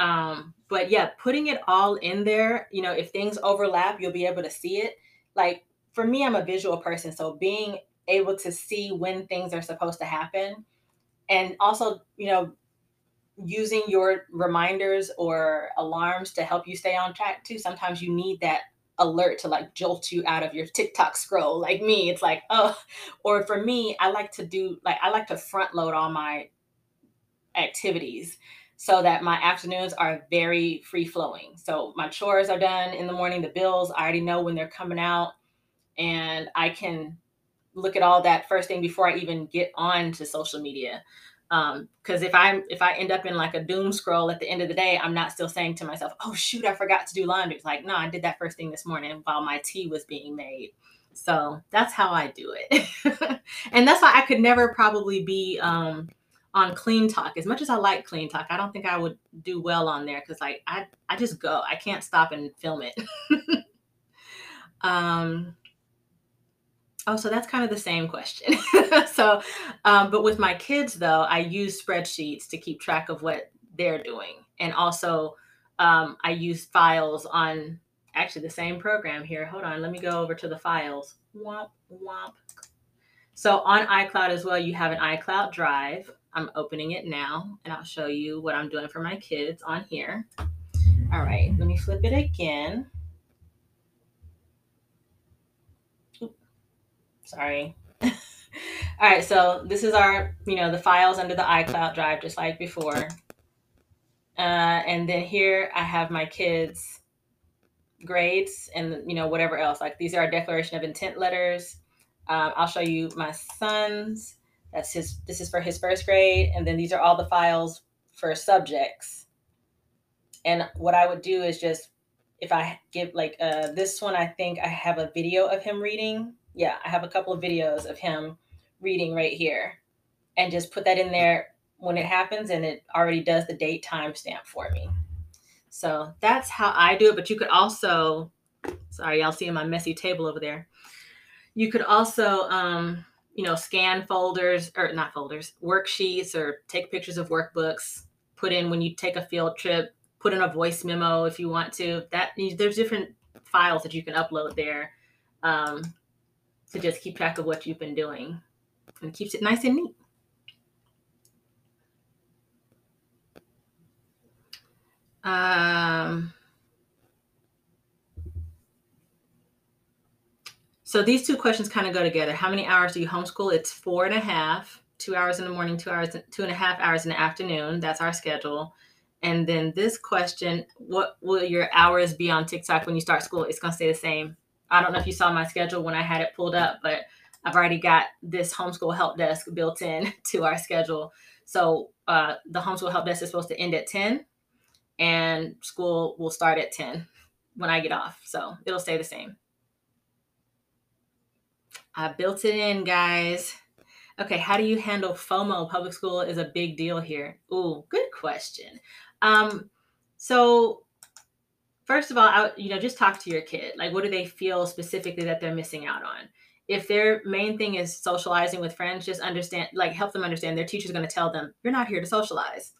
Um, but yeah, putting it all in there, you know, if things overlap, you'll be able to see it. Like for me, I'm a visual person. So being able to see when things are supposed to happen and also, you know, using your reminders or alarms to help you stay on track too. Sometimes you need that alert to like jolt you out of your TikTok scroll. Like me, it's like, oh, or for me, I like to do like I like to front load all my activities so that my afternoons are very free flowing. So my chores are done in the morning, the bills, I already know when they're coming out and I can look at all that first thing before I even get on to social media. Because um, if i if i end up in like a doom scroll at the end of the day i'm not still saying to myself oh shoot i forgot to do laundry. It's like no i did that first thing this morning while my tea was being made. So that's how i do it. And that's why i could never probably be um, on Talk. as much as i like CleanTok, i don't think i would do well on there because like i i just go. I can't stop and film it. Um Oh, so that's kind of the same question. so, um, but with my kids, though, I use spreadsheets to keep track of what they're doing. And also, um, I use files on actually the same program here. Hold on, let me go over to the files. Womp, womp. So, on iCloud as well, you have an iCloud Drive. I'm opening it now, and I'll show you what I'm doing for my kids on here. All right, let me flip it again. Sorry. All right, so this is our, you know, the files under the iCloud drive, just like before. Uh, and then here I have my kids' grades and, you know, whatever else. Like these are our declaration of intent letters. Um, I'll show you my son's. That's his, this is for his first grade. And then these are all the files for subjects. And what I would do is just, if I give like uh, this one, I think I have a video of him reading yeah, I have a couple of videos of him reading right here and just put that in there when it happens and it already does the date timestamp for me. So that's how I do it. But you could also, sorry, y'all see my messy table over there. You could also, um, you know, scan folders or not folders, worksheets or take pictures of workbooks, put in when you take a field trip, put in a voice memo if you want to. That there's different files that you can upload there. Um, to just keep track of what you've been doing and keeps it nice and neat. Um, so these two questions kind of go together. How many hours do you homeschool? It's four and a half, two hours in the morning, two hours, two and a half hours in the afternoon. That's our schedule. And then this question, what will your hours be on TikTok when you start school? It's going to stay the same. I don't know if you saw my schedule when I had it pulled up, but I've already got this homeschool help desk built in to our schedule. So uh, the homeschool help desk is supposed to end at 10 and school will start at 10 when I get off. So it'll stay the same. I built it in, guys. Okay, how do you handle FOMO? Public school is a big deal here. Ooh, good question. Um, so first of all, I, you know, just talk to your kid. Like, what do they feel specifically that they're missing out on? If their main thing is socializing with friends, just understand, like, help them understand their teacher's going to tell them, you're not here to socialize.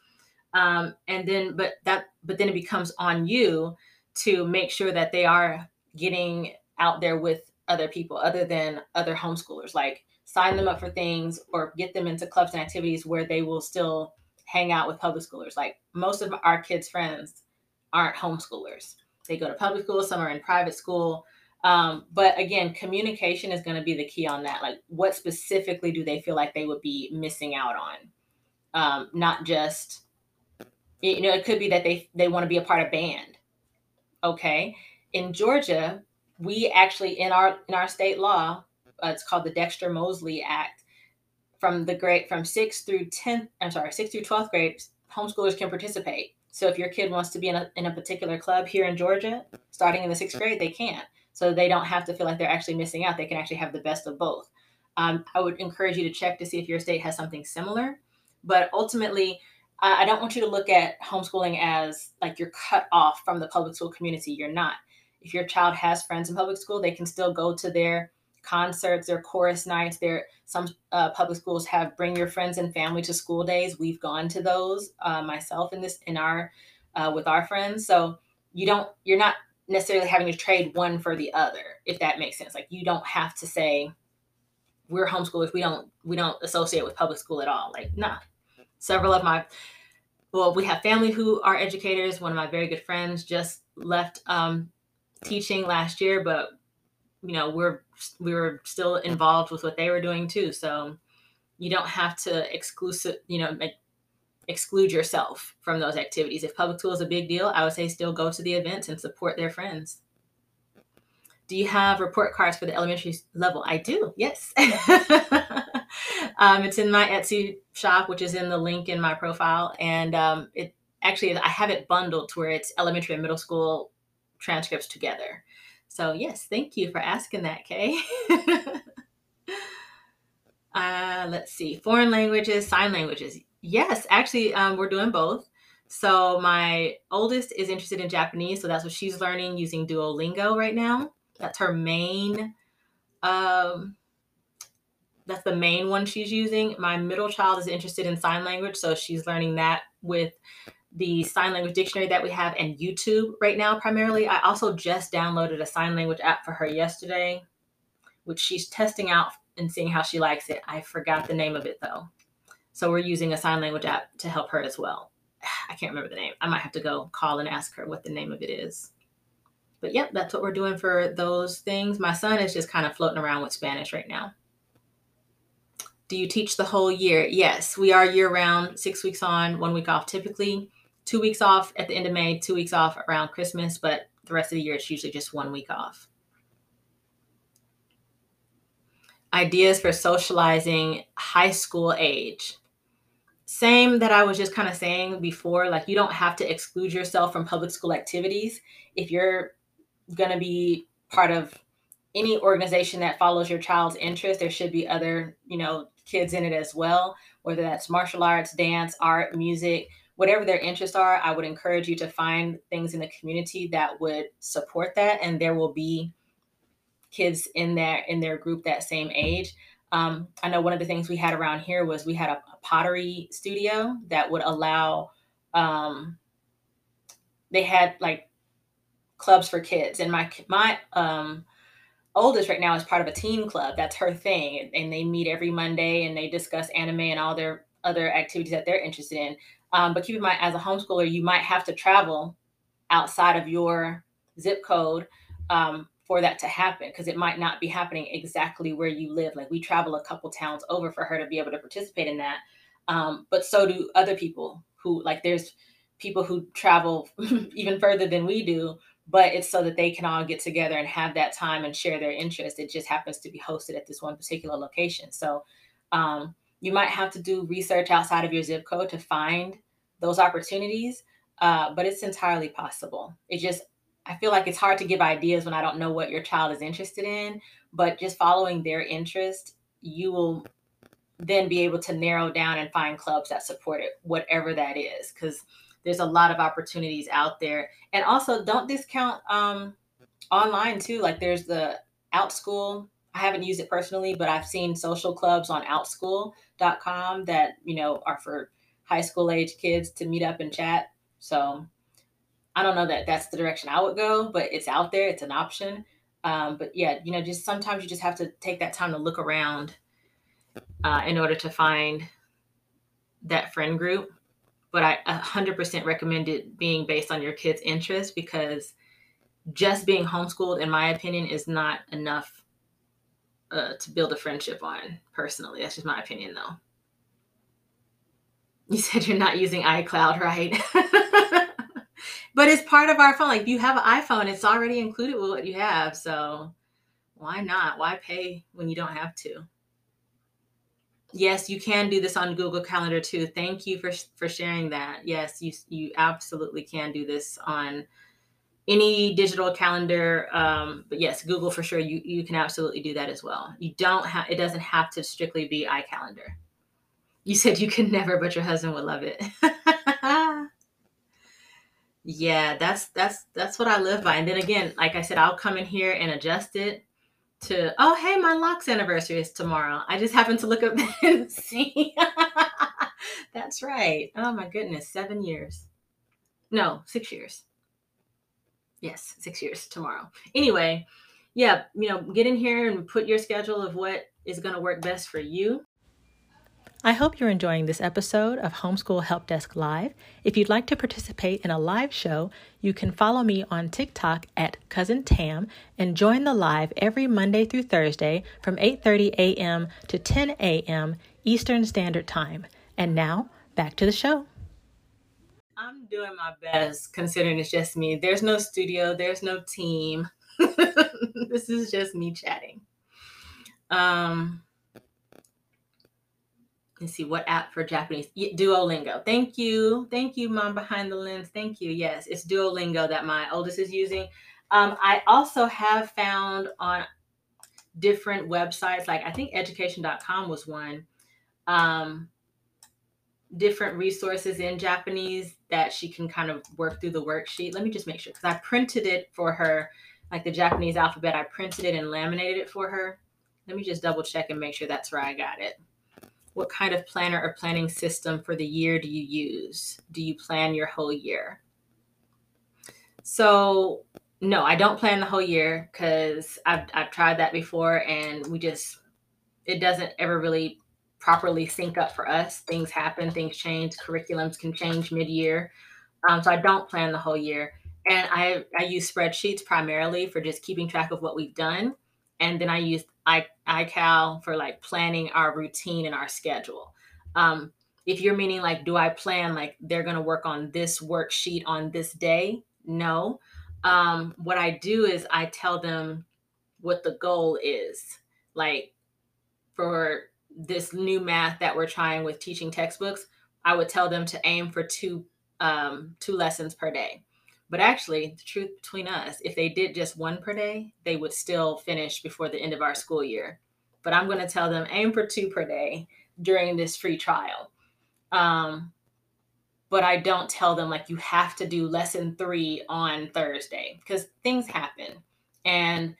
Um, and then, but that, but then it becomes on you to make sure that they are getting out there with other people other than other homeschoolers. Like, sign them up for things or get them into clubs and activities where they will still hang out with public schoolers. Like, most of our kids' friends aren't homeschoolers. They go to public school, some are in private school. Um, but again, communication is going to be the key on that. Like, what specifically do they feel like they would be missing out on? Um, not just, you know, it could be that they they want to be a part of band. Okay, in Georgia, we actually in our in our state law, uh, it's called the Dexter Mosley Act. From the grade from sixth through tenth, I'm sorry, sixth through twelfth grade, homeschoolers can participate. So if your kid wants to be in a, in a particular club here in Georgia, starting in the sixth grade, they can. So they don't have to feel like they're actually missing out. They can actually have the best of both. Um, I would encourage you to check to see if your state has something similar. But ultimately, I don't want you to look at homeschooling as like you're cut off from the public school community. You're not. If your child has friends in public school, they can still go to their concerts, their chorus nights. There, some uh, public schools have bring your friends and family to school days. We've gone to those uh, myself in this in our uh, with our friends. So you don't, you're not necessarily having to trade one for the other, if that makes sense. Like you don't have to say we're homeschoolers. We don't we don't associate with public school at all. Like nah. Several of my well, we have family who are educators. One of my very good friends just left um, teaching last year, but you know we're we were still involved with what they were doing too. So you don't have to exclusive you know make, exclude yourself from those activities. If public school is a big deal i would say still go to the events and support their friends. Do you have report cards for the elementary level? I do yes. Um, it's in my etsy shop which is in the link in my profile and um, it actually i have it bundled to where it's elementary and middle school transcripts together so, yes, thank you for asking that, Kay. uh, let's see, foreign languages, sign languages. Yes, actually, um, we're doing both. So, my oldest is interested in Japanese, so that's what she's learning using Duolingo right now. That's her main. Um, that's the main one she's using. My middle child is interested in sign language, so she's learning that with the sign language dictionary that we have and YouTube right now primarily. I also just downloaded a sign language app for her yesterday, which she's testing out and seeing how she likes it. I forgot the name of it though. So we're using a sign language app to help her as well. I can't remember the name. I might have to go call and ask her what the name of it is. But yep, that's what we're doing for those things. My son is just kind of floating around with Spanish right now. Do you teach the whole year? Yes, we are year round, six weeks on, one week off typically two weeks off at the end of May, two weeks off around Christmas, but the rest of the year it's usually just one week off. Ideas for socializing high school age. Same that I was just kind of saying before, like you don't have to exclude yourself from public school activities. If you're going to be part of any organization that follows your child's interest, there should be other, you know, kids in it as well, whether that's martial arts, dance, art, music, whatever their interests are, I would encourage you to find things in the community that would support that. And there will be kids in there in their group that same age. Um, I know one of the things we had around here was we had a, a pottery studio that would allow. Um, they had like clubs for kids, and my my um, oldest right now is part of a teen club. That's her thing, and they meet every Monday and they discuss anime and all their other activities that they're interested in. Um, but keep in mind, as a homeschooler, you might have to travel outside of your zip code um, for that to happen because it might not be happening exactly where you live. Like we travel a couple towns over for her to be able to participate in that. Um, but so do other people who, like, there's people who travel even further than we do, but it's so that they can all get together and have that time and share their interest. It just happens to be hosted at this one particular location. So um, you might have to do research outside of your zip code to find those opportunities, uh, but it's entirely possible. It just, I feel like it's hard to give ideas when I don't know what your child is interested in, but just following their interest, you will then be able to narrow down and find clubs that support it, whatever that is. Because there's a lot of opportunities out there. And also, don't discount um, online too. Like there's the OutSchool. I haven't used it personally, but I've seen social clubs on outschool.com that, you know, are for high school age kids to meet up and chat. So I don't know that that's the direction I would go, but it's out there. It's an option. Um, but yeah, you know, just sometimes you just have to take that time to look around uh, in order to find that friend group. But I 100% recommend it being based on your kids' interests because just being homeschooled, in my opinion, is not enough uh, to build a friendship on. Personally, that's just my opinion, though. You said you're not using iCloud, right? but it's part of our phone. Like, if you have an iPhone, it's already included with what you have. So, why not? Why pay when you don't have to? Yes, you can do this on Google Calendar too. Thank you for for sharing that. Yes, you you absolutely can do this on any digital calendar. Um, but yes, Google for sure. You you can absolutely do that as well. You don't have. It doesn't have to strictly be iCalendar. You said you could never, but your husband would love it. yeah, that's that's that's what I live by. And then again, like I said, I'll come in here and adjust it to oh hey, my locks anniversary is tomorrow. I just happened to look up and see. that's right. Oh my goodness, seven years. No, six years. Yes, six years tomorrow. Anyway, yeah, you know, get in here and put your schedule of what is going to work best for you. I hope you're enjoying this episode of Homeschool Help Desk Live. If you'd like to participate in a live show, you can follow me on TikTok at Cousin Tam and join the live every Monday through Thursday from 8:30 a.m. to 10 a.m. Eastern Standard Time. And now, back to the show. I'm doing my best considering it's just me. There's no studio, there's no team. this is just me chatting. Um let's see what app for Japanese Duolingo. Thank you. Thank you, mom behind the lens. Thank you. Yes, it's Duolingo that my oldest is using. Um, I also have found on different websites, like I think education.com was one. Um, different resources in Japanese that she can kind of work through the worksheet. Let me just make sure because I printed it for her, like the Japanese alphabet. I printed it and laminated it for her. Let me just double check and make sure that's where I got it. What kind of planner or planning system for the year do you use? Do you plan your whole year? So, no, I don't plan the whole year because I've, I've tried that before and we just, it doesn't ever really properly sync up for us. Things happen, things change, curriculums can change mid year. Um, so I don't plan the whole year. And I, I use spreadsheets primarily for just keeping track of what we've done. And then I use I, iCal for like planning our routine and our schedule. Um, if you're meaning like, do I plan like they're going to work on this worksheet on this day? No. Um, what I do is I tell them what the goal is. Like for this new math that we're trying with teaching textbooks, I would tell them to aim for two um, two lessons per day. But actually, the truth between us, if they did just one per day, they would still finish before the end of our school year. But I'm going to tell them aim for two per day during this free trial. Um, but I don't tell them like you have to do lesson three on Thursday because things happen, and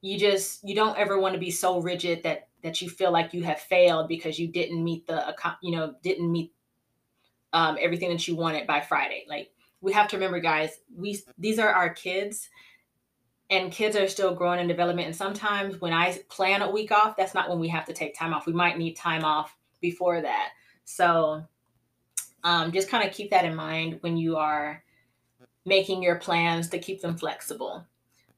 you just you don't ever want to be so rigid that that you feel like you have failed because you didn't meet the you know didn't meet um, everything that you wanted by Friday. Like we have to remember, guys, we these are our kids, and kids are still growing in development. And sometimes when I plan a week off, that's not when we have to take time off. We might need time off before that. So um, just kind of keep that in mind when you are making your plans to keep them flexible.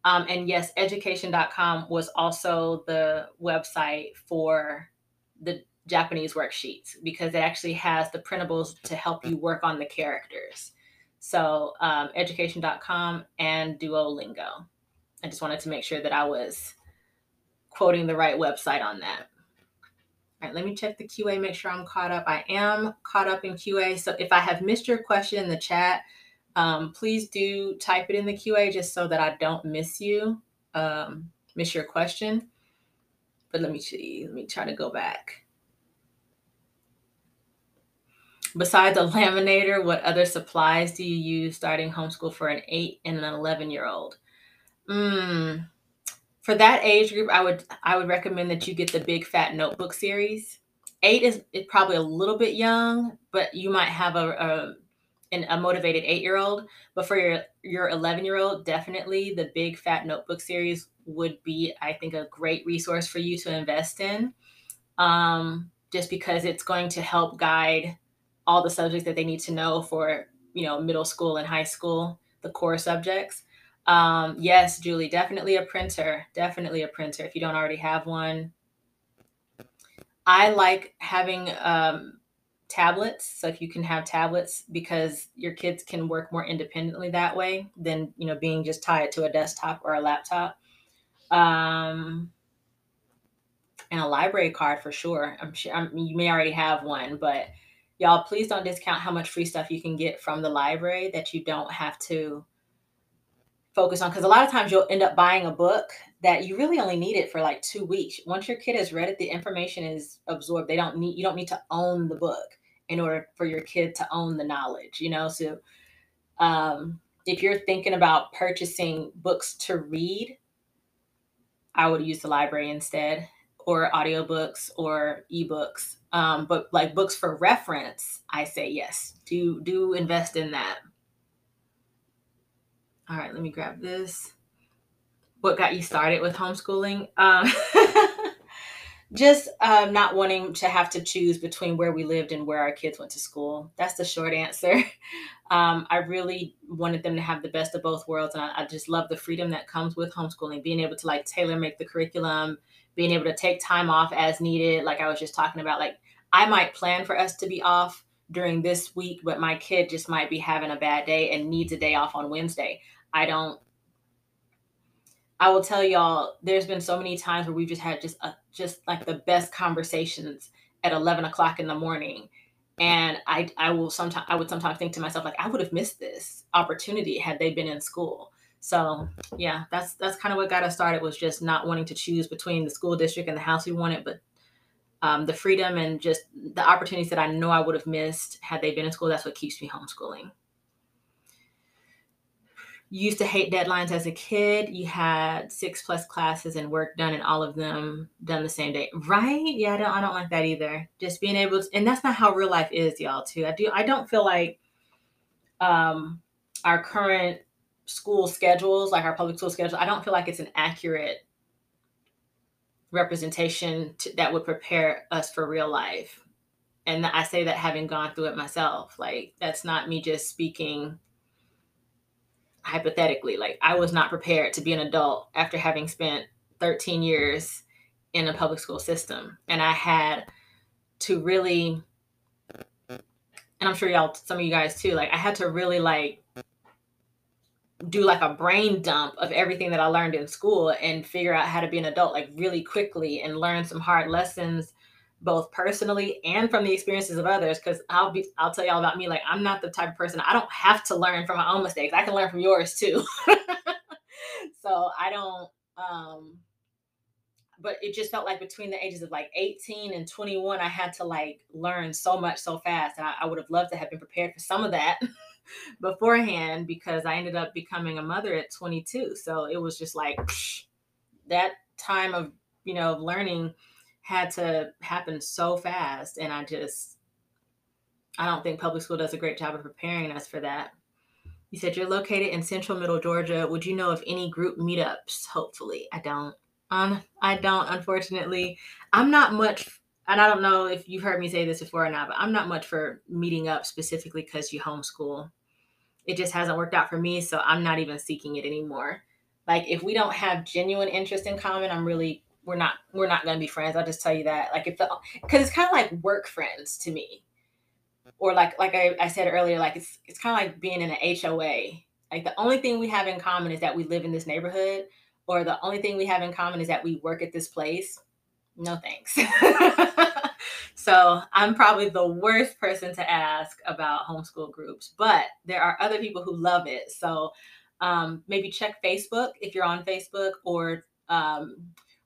Um, and yes, education.com was also the website for the Japanese worksheets because it actually has the printables to help you work on the characters. So, um, education.com and Duolingo. I just wanted to make sure that I was quoting the right website on that. All right, let me check the QA, make sure I'm caught up. I am caught up in QA. So if I have missed your question in the chat, um, please do type it in the QA just so that I don't miss you, um, miss your question. But let me see, let me try to go back. besides a laminator, what other supplies do you use starting homeschool for an eight and an 11 year old? Mm, for that age group, I would I would recommend that you get the Big Fat Notebook series. Eight is, is probably a little bit young, but you might have a, a an, a motivated eight year old. But for your your 11 year old, definitely the Big Fat Notebook series would be, I think, a great resource for you to invest in. Um, just because it's going to help guide all the subjects that they need to know for you know middle school and high school, the core subjects. Um, yes, Julie, definitely a printer. Definitely a printer if you don't already have one. I like having um, tablets. So if you can have tablets, because your kids can work more independently that way than you know being just tied to a desktop or a laptop. Um, and a library card for sure. I'm sure I'm, you may already have one, but y'all please don't discount how much free stuff you can get from the library that you don't have to focus on because a lot of times you'll end up buying a book that you really only need it for like two weeks once your kid has read it the information is absorbed they don't need you don't need to own the book in order for your kid to own the knowledge you know so um, if you're thinking about purchasing books to read i would use the library instead or audiobooks or ebooks um, but like books for reference i say yes do do invest in that all right, let me grab this. What got you started with homeschooling? Um, just um, not wanting to have to choose between where we lived and where our kids went to school. That's the short answer. Um, I really wanted them to have the best of both worlds. And I, I just love the freedom that comes with homeschooling, being able to like tailor make the curriculum, being able to take time off as needed. Like I was just talking about, like I might plan for us to be off during this week, but my kid just might be having a bad day and needs a day off on Wednesday. I don't I will tell y'all, there's been so many times where we've just had just a, just like the best conversations at 11 o'clock in the morning. And I, I will sometimes, I would sometimes think to myself, like, I would have missed this opportunity had they been in school. So yeah, that's, that's kind of what got us started was just not wanting to choose between the school district and the house we wanted, but um, the freedom and just the opportunities that I know I would have missed had they been in school. That's what keeps me homeschooling you used to hate deadlines as a kid. You had six plus classes and work done, and all of them done the same day, right? Yeah, I don't, I don't like that either. Just being able to, and that's not how real life is, y'all. Too, I do, I don't feel like um, our current school schedules, like our public school schedule, I don't feel like it's an accurate representation to, that would prepare us for real life. And I say that having gone through it myself. Like that's not me just speaking hypothetically like i was not prepared to be an adult after having spent 13 years in a public school system. And i had to really and i'm sure y'all some of you guys too like i had to really like do like a brain dump of everything that i learned in school and figure out how to be an adult like really quickly and learn some hard lessons both personally and from the experiences of others because i'll be i'll tell y'all about me like i'm not the type of person i don't have to learn from my own mistakes i can learn from yours too. So i don't um but it just felt like between the ages of like 18 and 21 i had to like learn so much so fast and i, I would have loved to have been prepared for some of that beforehand because i ended up becoming a mother at 22 so it was just like psh, that time of you know of learning had to happen so fast. And I just, I don't think public school does a great job of preparing us for that. You said you're located in central middle Georgia. Would you know of any group meetups? Hopefully. I don't. Um, I don't, unfortunately. I'm not much, and I don't know if you've heard me say this before or not, but I'm not much for meeting up specifically because you homeschool. It just hasn't worked out for me, so I'm not even seeking it anymore. Like, if we don't have genuine interest in common, I'm really we're not we're not to be friends. I'll just tell you that. Like if the because it's kind of like work friends to me. Or like like I, I said earlier like it's it's kind of like being in an hoa like the only thing we have in common is that we live in this neighborhood or the only thing we have in common is that we work at this place. No thanks. So i'm probably the worst person to ask about homeschool groups but there are other people who love it. So um, maybe check facebook if you're on facebook or um,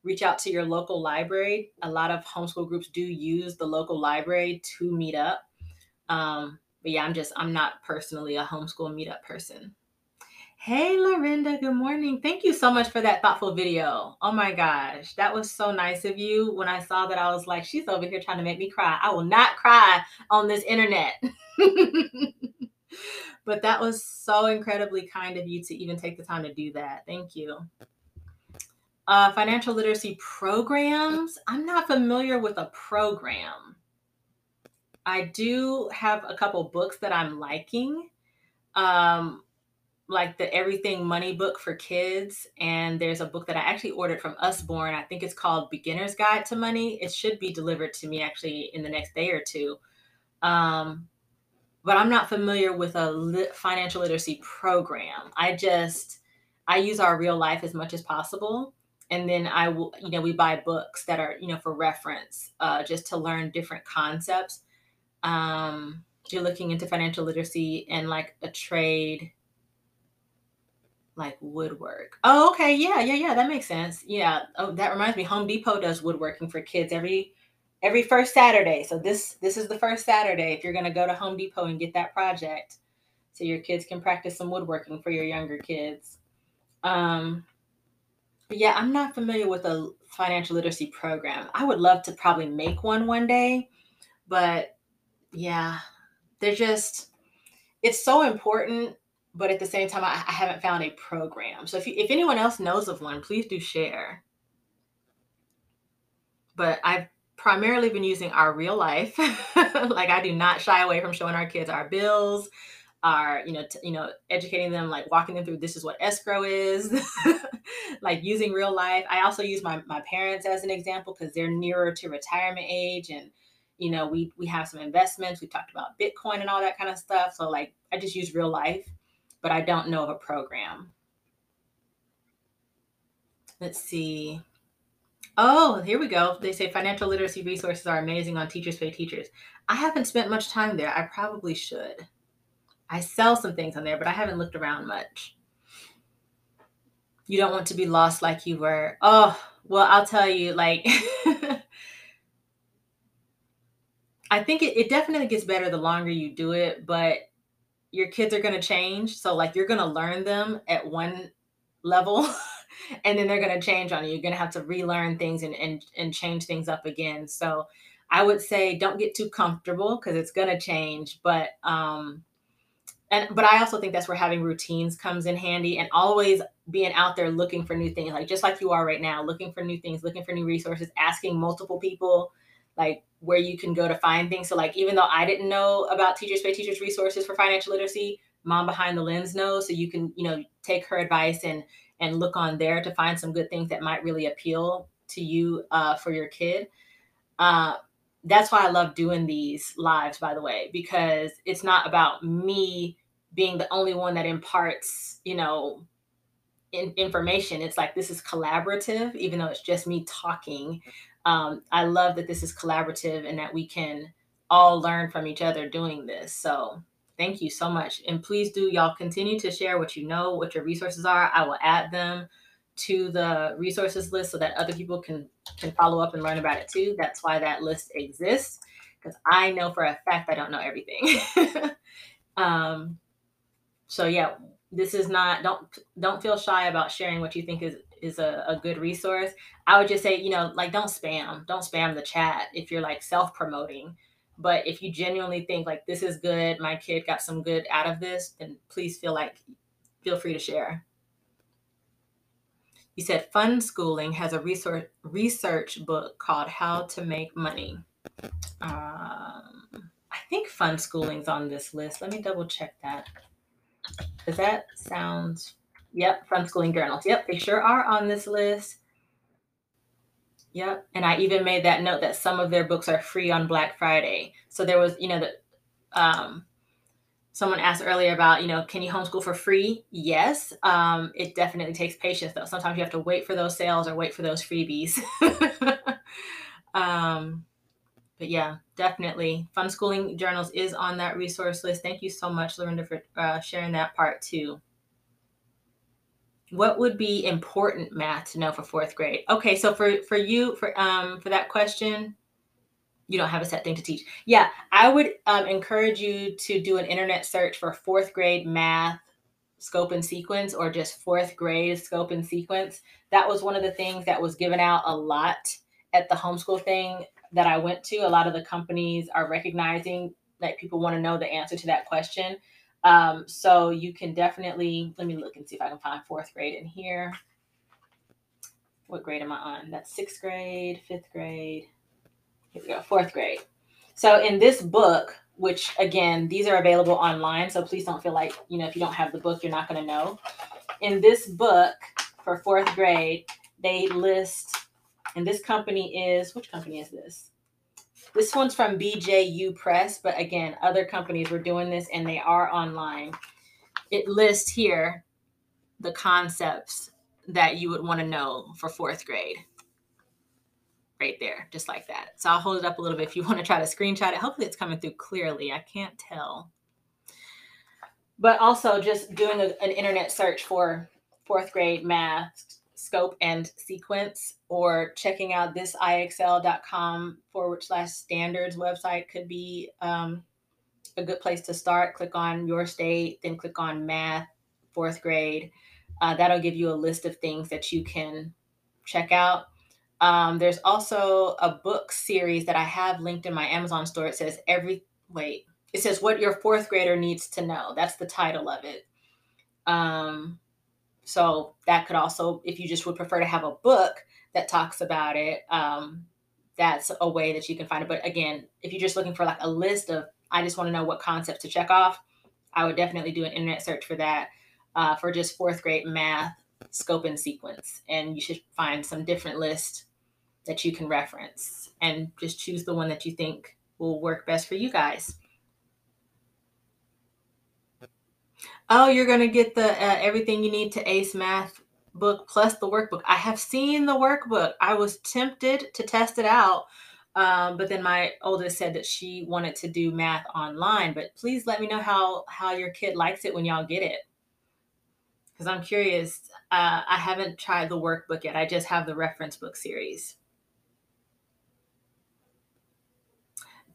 reach out to your local library. A lot of homeschool groups do use the local library to meet up. Um, but yeah, I'm just I'm not personally a homeschool meetup person. Hey, Lorinda, good morning. Thank you so much for that thoughtful video. Oh my gosh, that was so nice of you. When I saw that, I was like, she's over here trying to make me cry. I will not cry on this internet. but that was so incredibly kind of you to even take the time to do that. Thank you. Uh, financial literacy programs. I'm not familiar with a program. I do have a couple books that I'm liking. Um, like the Everything Money book for kids. And there's a book that I actually ordered from Usborne. I think it's called Beginner's Guide to Money. It should be delivered to me actually in the next day or two. Um, but I'm not familiar with a lit financial literacy program. I just, I use our real life as much as possible. And then I will, you know, we buy books that are, you know, for reference, uh, just to learn different concepts. Um, you're looking into financial literacy and like a trade like woodwork. Oh, okay. Yeah, yeah, yeah. That makes sense. Yeah. Oh, that reminds me. Home Depot does woodworking for kids every every first Saturday. So this this is the first Saturday if you're gonna go to Home Depot and get that project, so your kids can practice some woodworking for your younger kids. Um, yeah, I'm not familiar with a financial literacy program. I would love to probably make one one day, but yeah, they're just it's so important but at the same time, I, I haven't found a program. So if you, if anyone else knows of one, please do share. But I've primarily been using our real life. like I do not shy away from showing our kids our bills, our you know t- you know educating them like walking them through this is what escrow is like using real life i also use my, my parents as an example because they're nearer to retirement age and you know we we have some investments we talked about bitcoin and all that kind of stuff so like i just use real life but I don't know of a program. Let's see. Oh, here we go. They say financial literacy resources are amazing on Teachers Pay Teachers. I haven't spent much time there. I probably should. I sell some things on there, but I haven't looked around much. You don't want to be lost like you were. Oh, well, I'll tell you, like, I think it, it definitely gets better the longer you do it, but your kids are going to change. So, like, you're going to learn them at one level and then they're going to change on you. You're going to have to relearn things and, and, and change things up again. So, I would say don't get too comfortable because it's going to change. But, um, and but I also think that's where having routines comes in handy and always being out there looking for new things, like just like you are right now, looking for new things, looking for new resources, asking multiple people, like where you can go to find things. So like even though I didn't know about Teachers Pay Teachers resources for financial literacy, Mom Behind the Lens knows. So you can, you know, take her advice and and look on there to find some good things that might really appeal to you uh, for your kid. Uh, that's why I love doing these lives, by the way, because it's not about me being the only one that imparts, you know, in, information. It's like this is collaborative, even though it's just me talking um, I love that this is collaborative and that we can all learn from each other doing this. So thank you so much. And please do y'all continue to share what you know, what your resources are. I will add them to the resources list so that other people can can follow up and learn about it too. That's why that list exists because I know for a fact I don't know everything. um, so yeah, this is not don't don't feel shy about sharing what you think is is a, a good resource. I would just say, you know, like don't spam, don't spam the chat if you're like self promoting. But if you genuinely think like this is good, my kid got some good out of this, then please feel like feel free to share. You said Fun Schooling has a research research book called How to Make Money. Um, I think Fun Schooling's on this list. Let me double check that. Does that sound Yep, Fun Schooling journals. Yep, they sure are on this list. Yep, and I even made that note that some of their books are free on Black Friday. So there was, you know, the um, someone asked earlier about, you know, can you homeschool for free? Yes, um, it definitely takes patience though. Sometimes you have to wait for those sales or wait for those freebies. um, but yeah, definitely, Fun Schooling Journals is on that resource list. Thank you so much, Lorinda, for uh, sharing that part too what would be important math to know for fourth grade okay so for for you for um for that question you don't have a set thing to teach. Yeah, I would um, encourage you to do an internet search for fourth grade math scope and sequence or just fourth grade scope and sequence. That was one of the things that was given out a lot at the homeschool thing that I went to. A lot of the companies are recognizing that people want to know the answer to that question. Um, so you can definitely, let me look and see if I can find fourth grade in here. What grade am I on? That's sixth grade, fifth grade. Here we go, fourth grade. So in this book, which again, these are available online. So please don't feel like, you know, if you don't have the book, you're not going to know. In this book for fourth grade, they list, and this company is, which company is this? This one's from BJU Press, but again, other companies were doing this and they are online. It lists here the concepts that you would want to know for fourth grade. Right there, just like that. So I'll hold it up a little bit if you want to try to screenshot it. Hopefully, it's coming through clearly. I can't tell. But also, just doing a, an internet search for fourth grade math scope and sequence or checking out this ixl.com forward slash standards website could be um, a good place to start. Click on your state, then click on math, fourth grade. Uh, that'll give you a list of things that you can check out. Um, there's also a book series that I have linked in my Amazon store. It says every, wait, it says what your fourth grader needs to know. That's the title of it. Um, so that could also, if you just would prefer to have a book that talks about it, um, that's a way that you can find it. But again, if you're just looking for like a list of, I just want to know what concepts to check off, I would definitely do an internet search for that uh, for just fourth grade math scope and sequence. And you should find some different lists that you can reference and just choose the one that you think will work best for you guys. Oh, you're going to get the uh, everything you need to ace math book plus the workbook. I have seen the workbook. I was tempted to test it out. Um, but then my oldest said that she wanted to do math online. But please let me know how how your kid likes it when y'all get it, because I'm curious. Uh, I haven't tried the workbook yet. I just have the reference book series.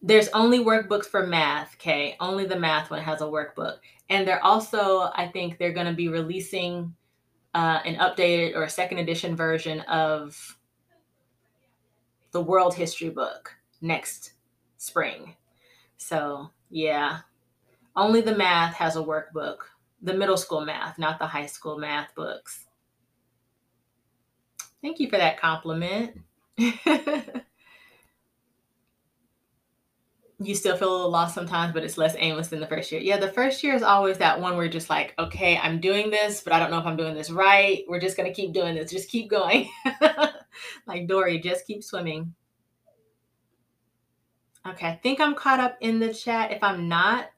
There's only workbooks for math, okay? Only the math one has a workbook. And they're also, I think they're going to be releasing uh, an updated or a second edition version of the world history book next spring. So, yeah, only the math has a workbook, the middle school math, not the high school math books. Thank you for that compliment. you still feel a little lost sometimes, but it's less aimless than the first year. Yeah, the first year is always that one where you're just like, okay, I'm doing this, but I don't know if I'm doing this right. We're just gonna keep doing this. Just keep going. like Dory, just keep swimming. Okay, I think I'm caught up in the chat. If I'm not,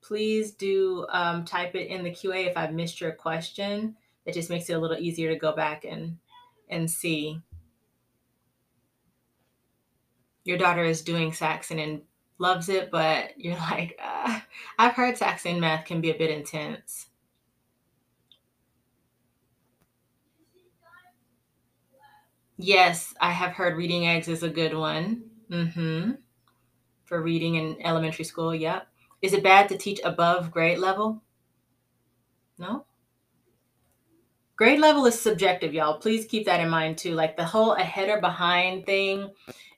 please do um, type it in the QA if I've missed your question. It just makes it a little easier to go back and and see. Your daughter is doing Saxon and loves it, but you're like, uh, I've heard Saxon math can be a bit intense. Yes, I have heard reading eggs is a good one. Mm-hmm. For reading in elementary school, yep. Is it bad to teach above grade level? No? Grade level is subjective, y'all. Please keep that in mind too. Like the whole ahead or behind thing,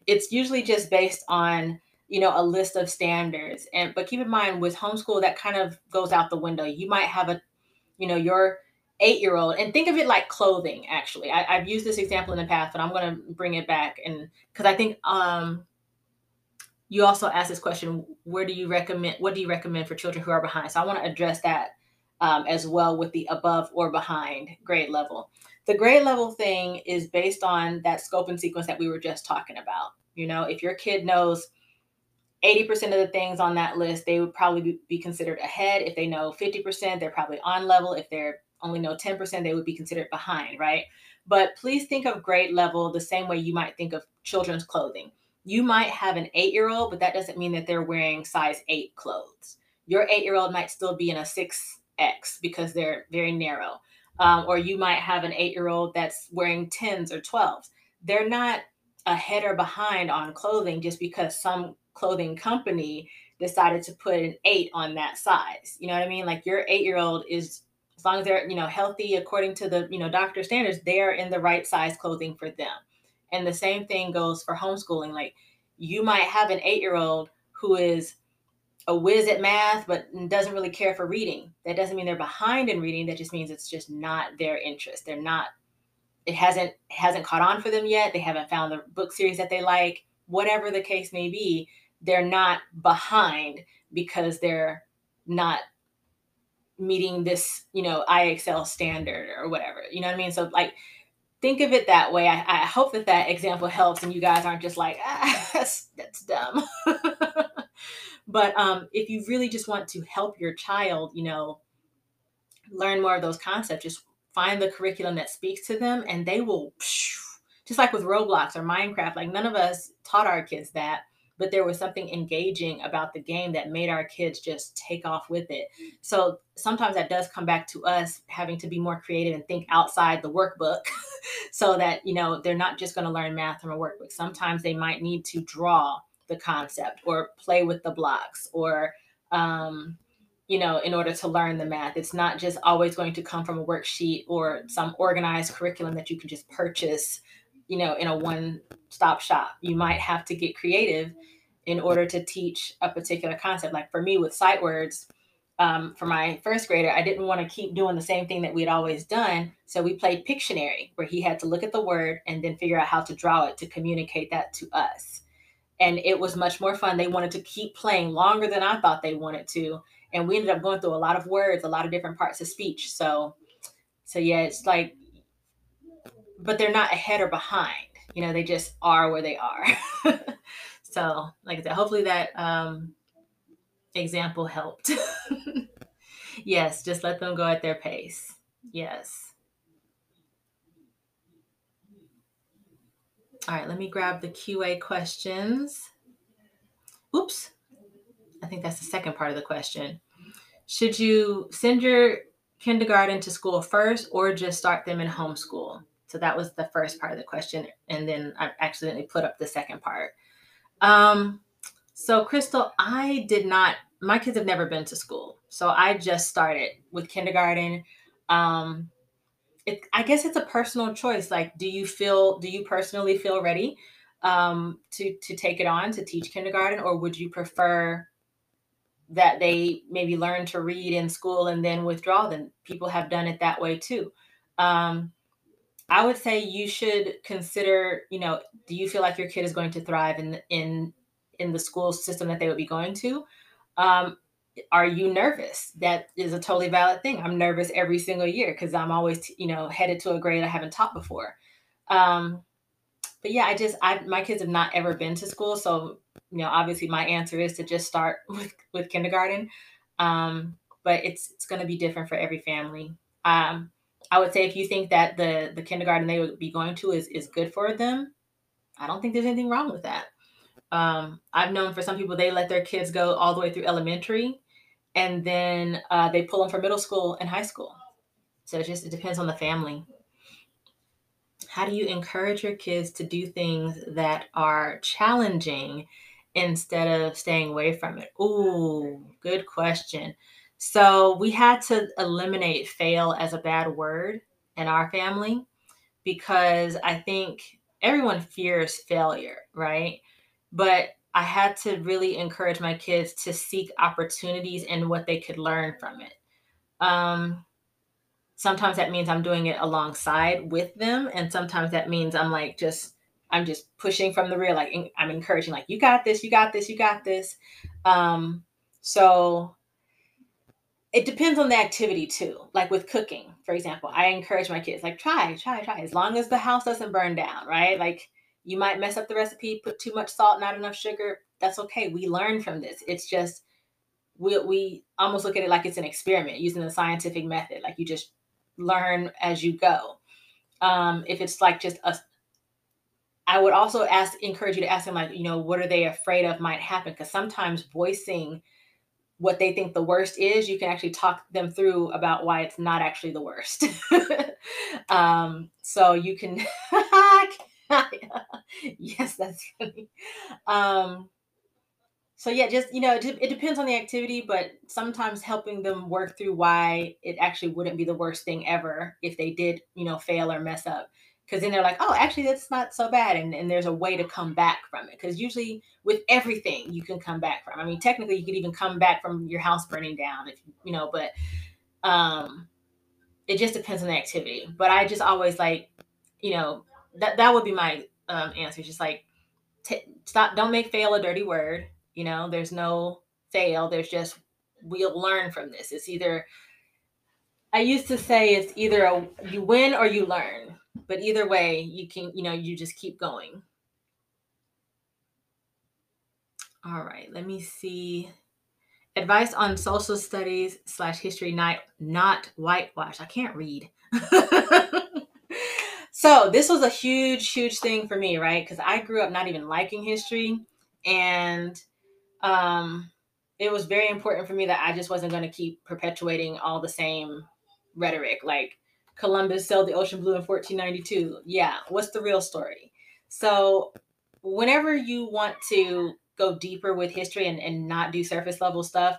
it's usually just based on you know a list of standards. And but keep in mind with homeschool that kind of goes out the window. You might have a you know your eight year old and think of it like clothing actually. I, have used this example in the past but i'm going to bring it back. And because i think um you also asked this question where do you recommend what do you recommend for children who are behind? So i want to address that um, as well with the above or behind grade level. The grade level thing is based on that scope and sequence that we were just talking about. You know if your kid knows 80% of the things on that list, they would probably be considered ahead. If they know 50%, they're probably on level. If they're only know 10%, they would be considered behind, right? But please think of grade level the same way you might think of children's clothing. You might have an eight year old, but that doesn't mean that they're wearing size eight clothes. Your eight year old might still be in a 6X because they're very narrow. Um, or you might have an eight year old that's wearing 10s or 12s. They're not ahead or behind on clothing just because some clothing company decided to put an eight on that size. You know what I mean? Like your eight year old is as long as they're you know healthy according to the you know doctor standards, they are in the right size clothing for them. And the same thing goes for homeschooling. Like you might have an eight year old who is a whiz at math but doesn't really care for reading. That doesn't mean they're behind in reading. That just means it's just not their interest. They're not. It hasn't hasn't caught on for them yet. They haven't found the book series that they like. Whatever the case may be, they're not behind because they're not meeting this, you know, IXL standard or whatever. You know what I mean? So like think of it that way. I, I hope that that example helps and you guys aren't just like, ah, that's, that's dumb. but um, if you really just want to help your child, you know, learn more of those concepts, just find the curriculum that speaks to them and they will, just like with Roblox or Minecraft, like none of us taught our kids that but there was something engaging about the game that made our kids just take off with it. So sometimes that does come back to us having to be more creative and think outside the workbook so that, you know, they're not just going to learn math from a workbook. Sometimes they might need to draw the concept or play with the blocks or, um, you know, in order to learn the math. It's not just always going to come from a worksheet or some organized curriculum that you can just purchase you know, in a one stop shop. You might have to get creative in order to teach a particular concept. Like for me with sight words, um, for my first grader, I didn't want to keep doing the same thing that we had always done. So we played Pictionary, where he had to look at the word and then figure out how to draw it to communicate that to us. And it was much more fun. They wanted to keep playing longer than I thought they wanted to. And we ended up going through a lot of words, a lot of different parts of speech. So, so yeah, it's like but they're not ahead or behind. You know, they just are where they are. so, like I said, hopefully that um, example helped. yes, just let them go at their pace. Yes. All right, let me grab the QA questions. Oops. I think that's the second part of the question. Should you send your kindergarten to school first or just start them in homeschool? So that was the first part of the question. And then I accidentally put up the second part. Um, so, Crystal, I did not, my kids have never been to school. So I just started with kindergarten. Um, it, I guess it's a personal choice. Like, do you feel, do you personally feel ready um, to, to take it on to teach kindergarten, or would you prefer that they maybe learn to read in school and then withdraw? Then people have done it that way too. Um, I would say you should consider, you know, do you feel like your kid is going to thrive in in in the school system that they would be going to? Um, are you nervous? That is a totally valid thing. I'm nervous every single year because I'm always, you know, headed to a grade I haven't taught before. Um, but yeah, I just, I my kids have not ever been to school, so you know, obviously my answer is to just start with with kindergarten. Um, but it's it's going to be different for every family. Um, I would say if you think that the the kindergarten they would be going to is is good for them, I don't think there's anything wrong with that. Um, I've known for some people they let their kids go all the way through elementary, and then uh, they pull them for middle school and high school. So it just it depends on the family. How do you encourage your kids to do things that are challenging instead of staying away from it? Ooh, good question. So we had to eliminate fail as a bad word in our family because I think everyone fears failure, right? But I had to really encourage my kids to seek opportunities and what they could learn from it. Um, sometimes that means I'm doing it alongside with them, and sometimes that means I'm like just I'm just pushing from the rear, like I'm encouraging, like you got this, you got this, you got this. Um, so it depends on the activity too. Like with cooking, for example, I encourage my kids like try, try, try. As long as the house doesn't burn down, right? Like you might mess up the recipe, put too much salt, not enough sugar. That's okay. We learn from this. It's just we we almost look at it like it's an experiment using the scientific method. Like you just learn as you go. Um, if it's like just a I would also ask encourage you to ask them like, you know, what are they afraid of might happen? Because sometimes voicing what they think the worst is, you can actually talk them through about why it's not actually the worst. um, so you can yes, that's funny. Um, so yeah, just you know, it, it depends on the activity, but sometimes helping them work through why it actually wouldn't be the worst thing ever if they did, you know, fail or mess up. Because then they're like, oh, actually, that's not so bad, and, and there's a way to come back from it. Because usually, with everything, you can come back from. I mean, technically, you could even come back from your house burning down, if you know. But um, it just depends on the activity. But I just always like, you know, that that would be my um, answer. Just like, t- stop, don't make fail a dirty word you know, there's no fail. There's just we'll learn from this. It's either I used to say it's either a, you win or you learn, but either way, you can, you know, you just keep going. All right, let me see. Advice on social studies slash history night, not whitewash. I can't read. so this was a huge, huge thing for me, right? Because I grew up not even liking history. And um, it was very important for me that I just wasn't going to keep perpetuating all the same rhetoric. Like Columbus sailed the ocean blue in 1492. Yeah, what's the real story? So, whenever you want to go deeper with history and, and not do surface level stuff,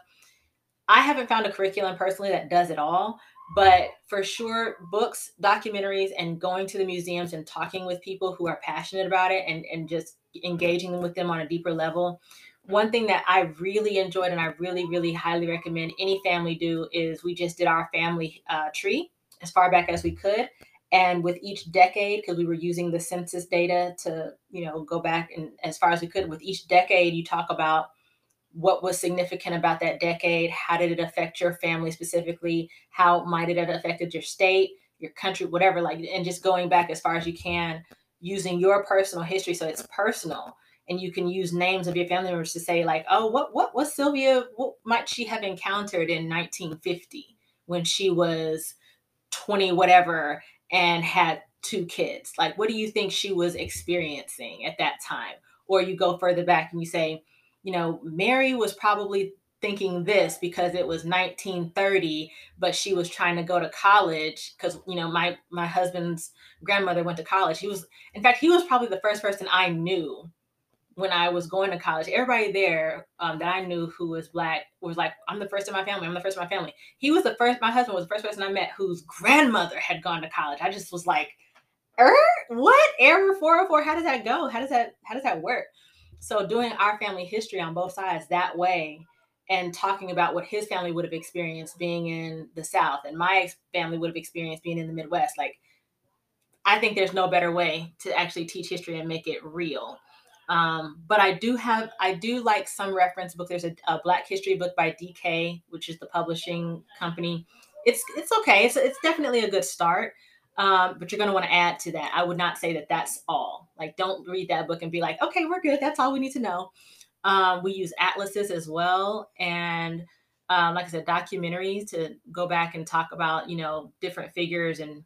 I haven't found a curriculum personally that does it all. But for sure, books, documentaries, and going to the museums and talking with people who are passionate about it and, and just engaging with them on a deeper level one thing that I really enjoyed and I really, really highly recommend any family do is we just did our family uh, tree as far back as we could. And with each decade, because we were using the census data to, you know, go back and as far as we could, with each decade, you talk about what was significant about that decade, how did it affect your family specifically, how might it have affected your state, your country, whatever, like, and just going back as far as you can using your personal history so it's personal. And you can use names of your family members to say like oh what what was sylvia what might she have encountered in 1950 when she was 20 whatever and had two kids. Like what do you think she was experiencing at that time? Or you go further back and you say you know mary was probably thinking this because it was 1930 but she was trying to go to college because you know my my husband's grandmother went to college. He was in fact he was probably the first person i knew when I was going to college, everybody there um, that I knew who was black was like, I'm the first in my family. I'm the first in my family. He was the first, my husband was the first person I met whose grandmother had gone to college. I just was like, er, what? Error 404? How does that go? How does that, how does that work? So doing our family history on both sides that way and talking about what his family would have experienced being in the South and my family would have experienced being in the Midwest. Like, I think there's no better way to actually teach history and make it real um, but I do have, I do like some reference book. There's a, a, Black History book by DK, which is the publishing company. It's it's okay. It's it's definitely a good start. Um, but you're going to want to add to that. I would not say that that's all. Like, don't read that book and be like, okay, we're good. That's all we need to know. Um, we use atlases as well, and um, like I said, documentaries to go back and talk about, you know, different figures and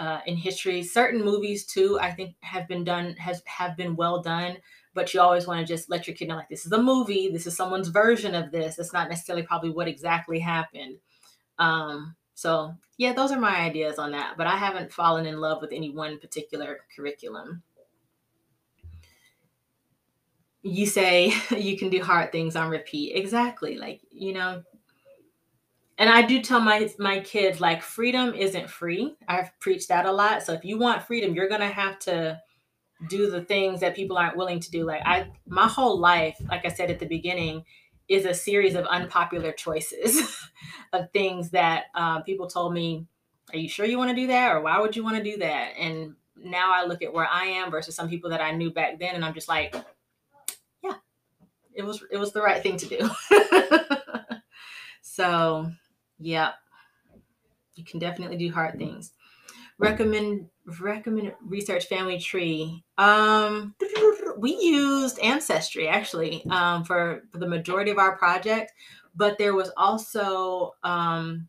uh, in history. Certain movies too, I think, have been done has have been well done. But you always want to just let your kid know, like, this is a movie. This is someone's version of this. It's not necessarily probably what exactly happened. Um, so yeah, those are my ideas on that. But I haven't fallen in love with any one particular curriculum. You say you can do hard things on repeat. Exactly. Like, you know, and I do tell my my kids like freedom isn't free. I've preached that a lot. So if you want freedom, you're gonna have to do the things that people aren't willing to do. Like I, my whole life, like I said at the beginning, is a series of unpopular choices of things that uh, people told me. Are you sure you want to do that, or why would you want to do that? And now I look at where I am versus some people that I knew back then, and I'm just like, yeah, it was it was the right thing to do. so Yep. You can definitely do hard things. Recommend recommend research family tree. Um we used ancestry actually um, for, for the majority of our project, but there was also um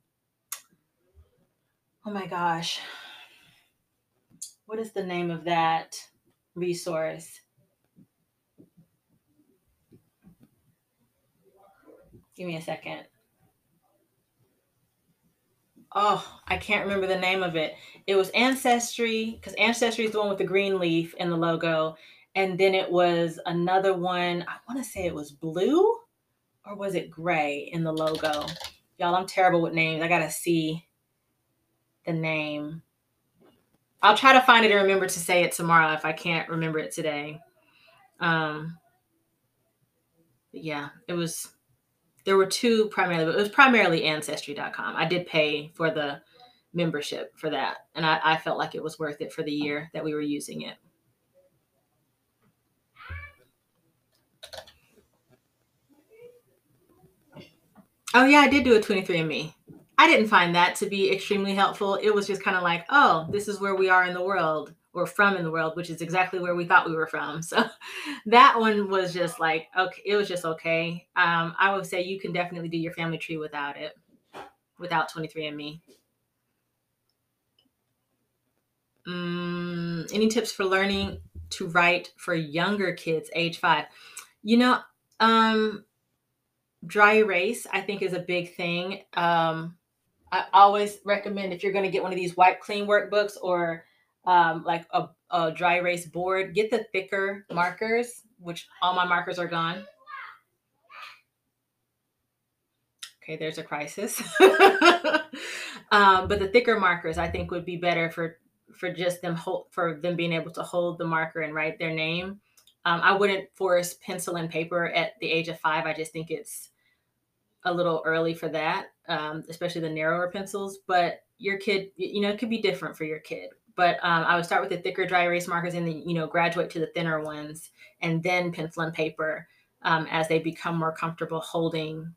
oh my gosh. What is the name of that resource? Give me a second. Oh, I can't remember the name of it. It was Ancestry because Ancestry is the one with the green leaf in the logo, and then it was another one. I want to say it was blue, or was it gray in the logo? Y'all, I'm terrible with names. I gotta see the name. I'll try to find it and remember to say it tomorrow if I can't remember it today. Um, yeah, it was there were two primarily, but it was primarily ancestry.com. I did pay for the membership for that, and I, I felt like it was worth it for the year that we were using it. Oh yeah, I did do a 23andMe. I didn't find that to be extremely helpful. It was just kind of like, oh, this is where we are in the world or from in the world, which is exactly where we thought we were from. So that one was just like, okay, it was just okay. Um, I would say you can definitely do your family tree without it, without 23andMe. Mm, any tips for learning to write for younger kids, age five? You know, um, dry erase, I think, is a big thing. Um, I always recommend if you're going to get one of these wipe clean workbooks or um, like a, a dry erase board, get the thicker markers, which all my markers are gone. Okay, there's a crisis. um, but the thicker markers, I think, would be better for for just them hold for them being able to hold the marker and write their name. Um, I wouldn't force pencil and paper at the age of five. I just think it's a little early for that, um, especially the narrower pencils. But your kid, you know, it could be different for your kid but um, I would start with the thicker dry erase markers and then, you know, graduate to the thinner ones and then pencil and paper um, as they become more comfortable holding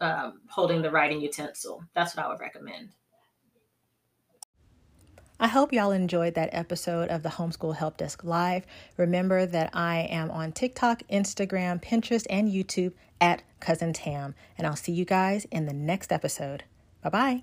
um, holding the writing utensil. That's what I would recommend. I hope y'all enjoyed that episode of the Homeschool Help Desk Live. Remember that I am on TikTok, Instagram, Pinterest, and YouTube at Cousin Tam. And I'll see you guys in the next episode. Bye bye.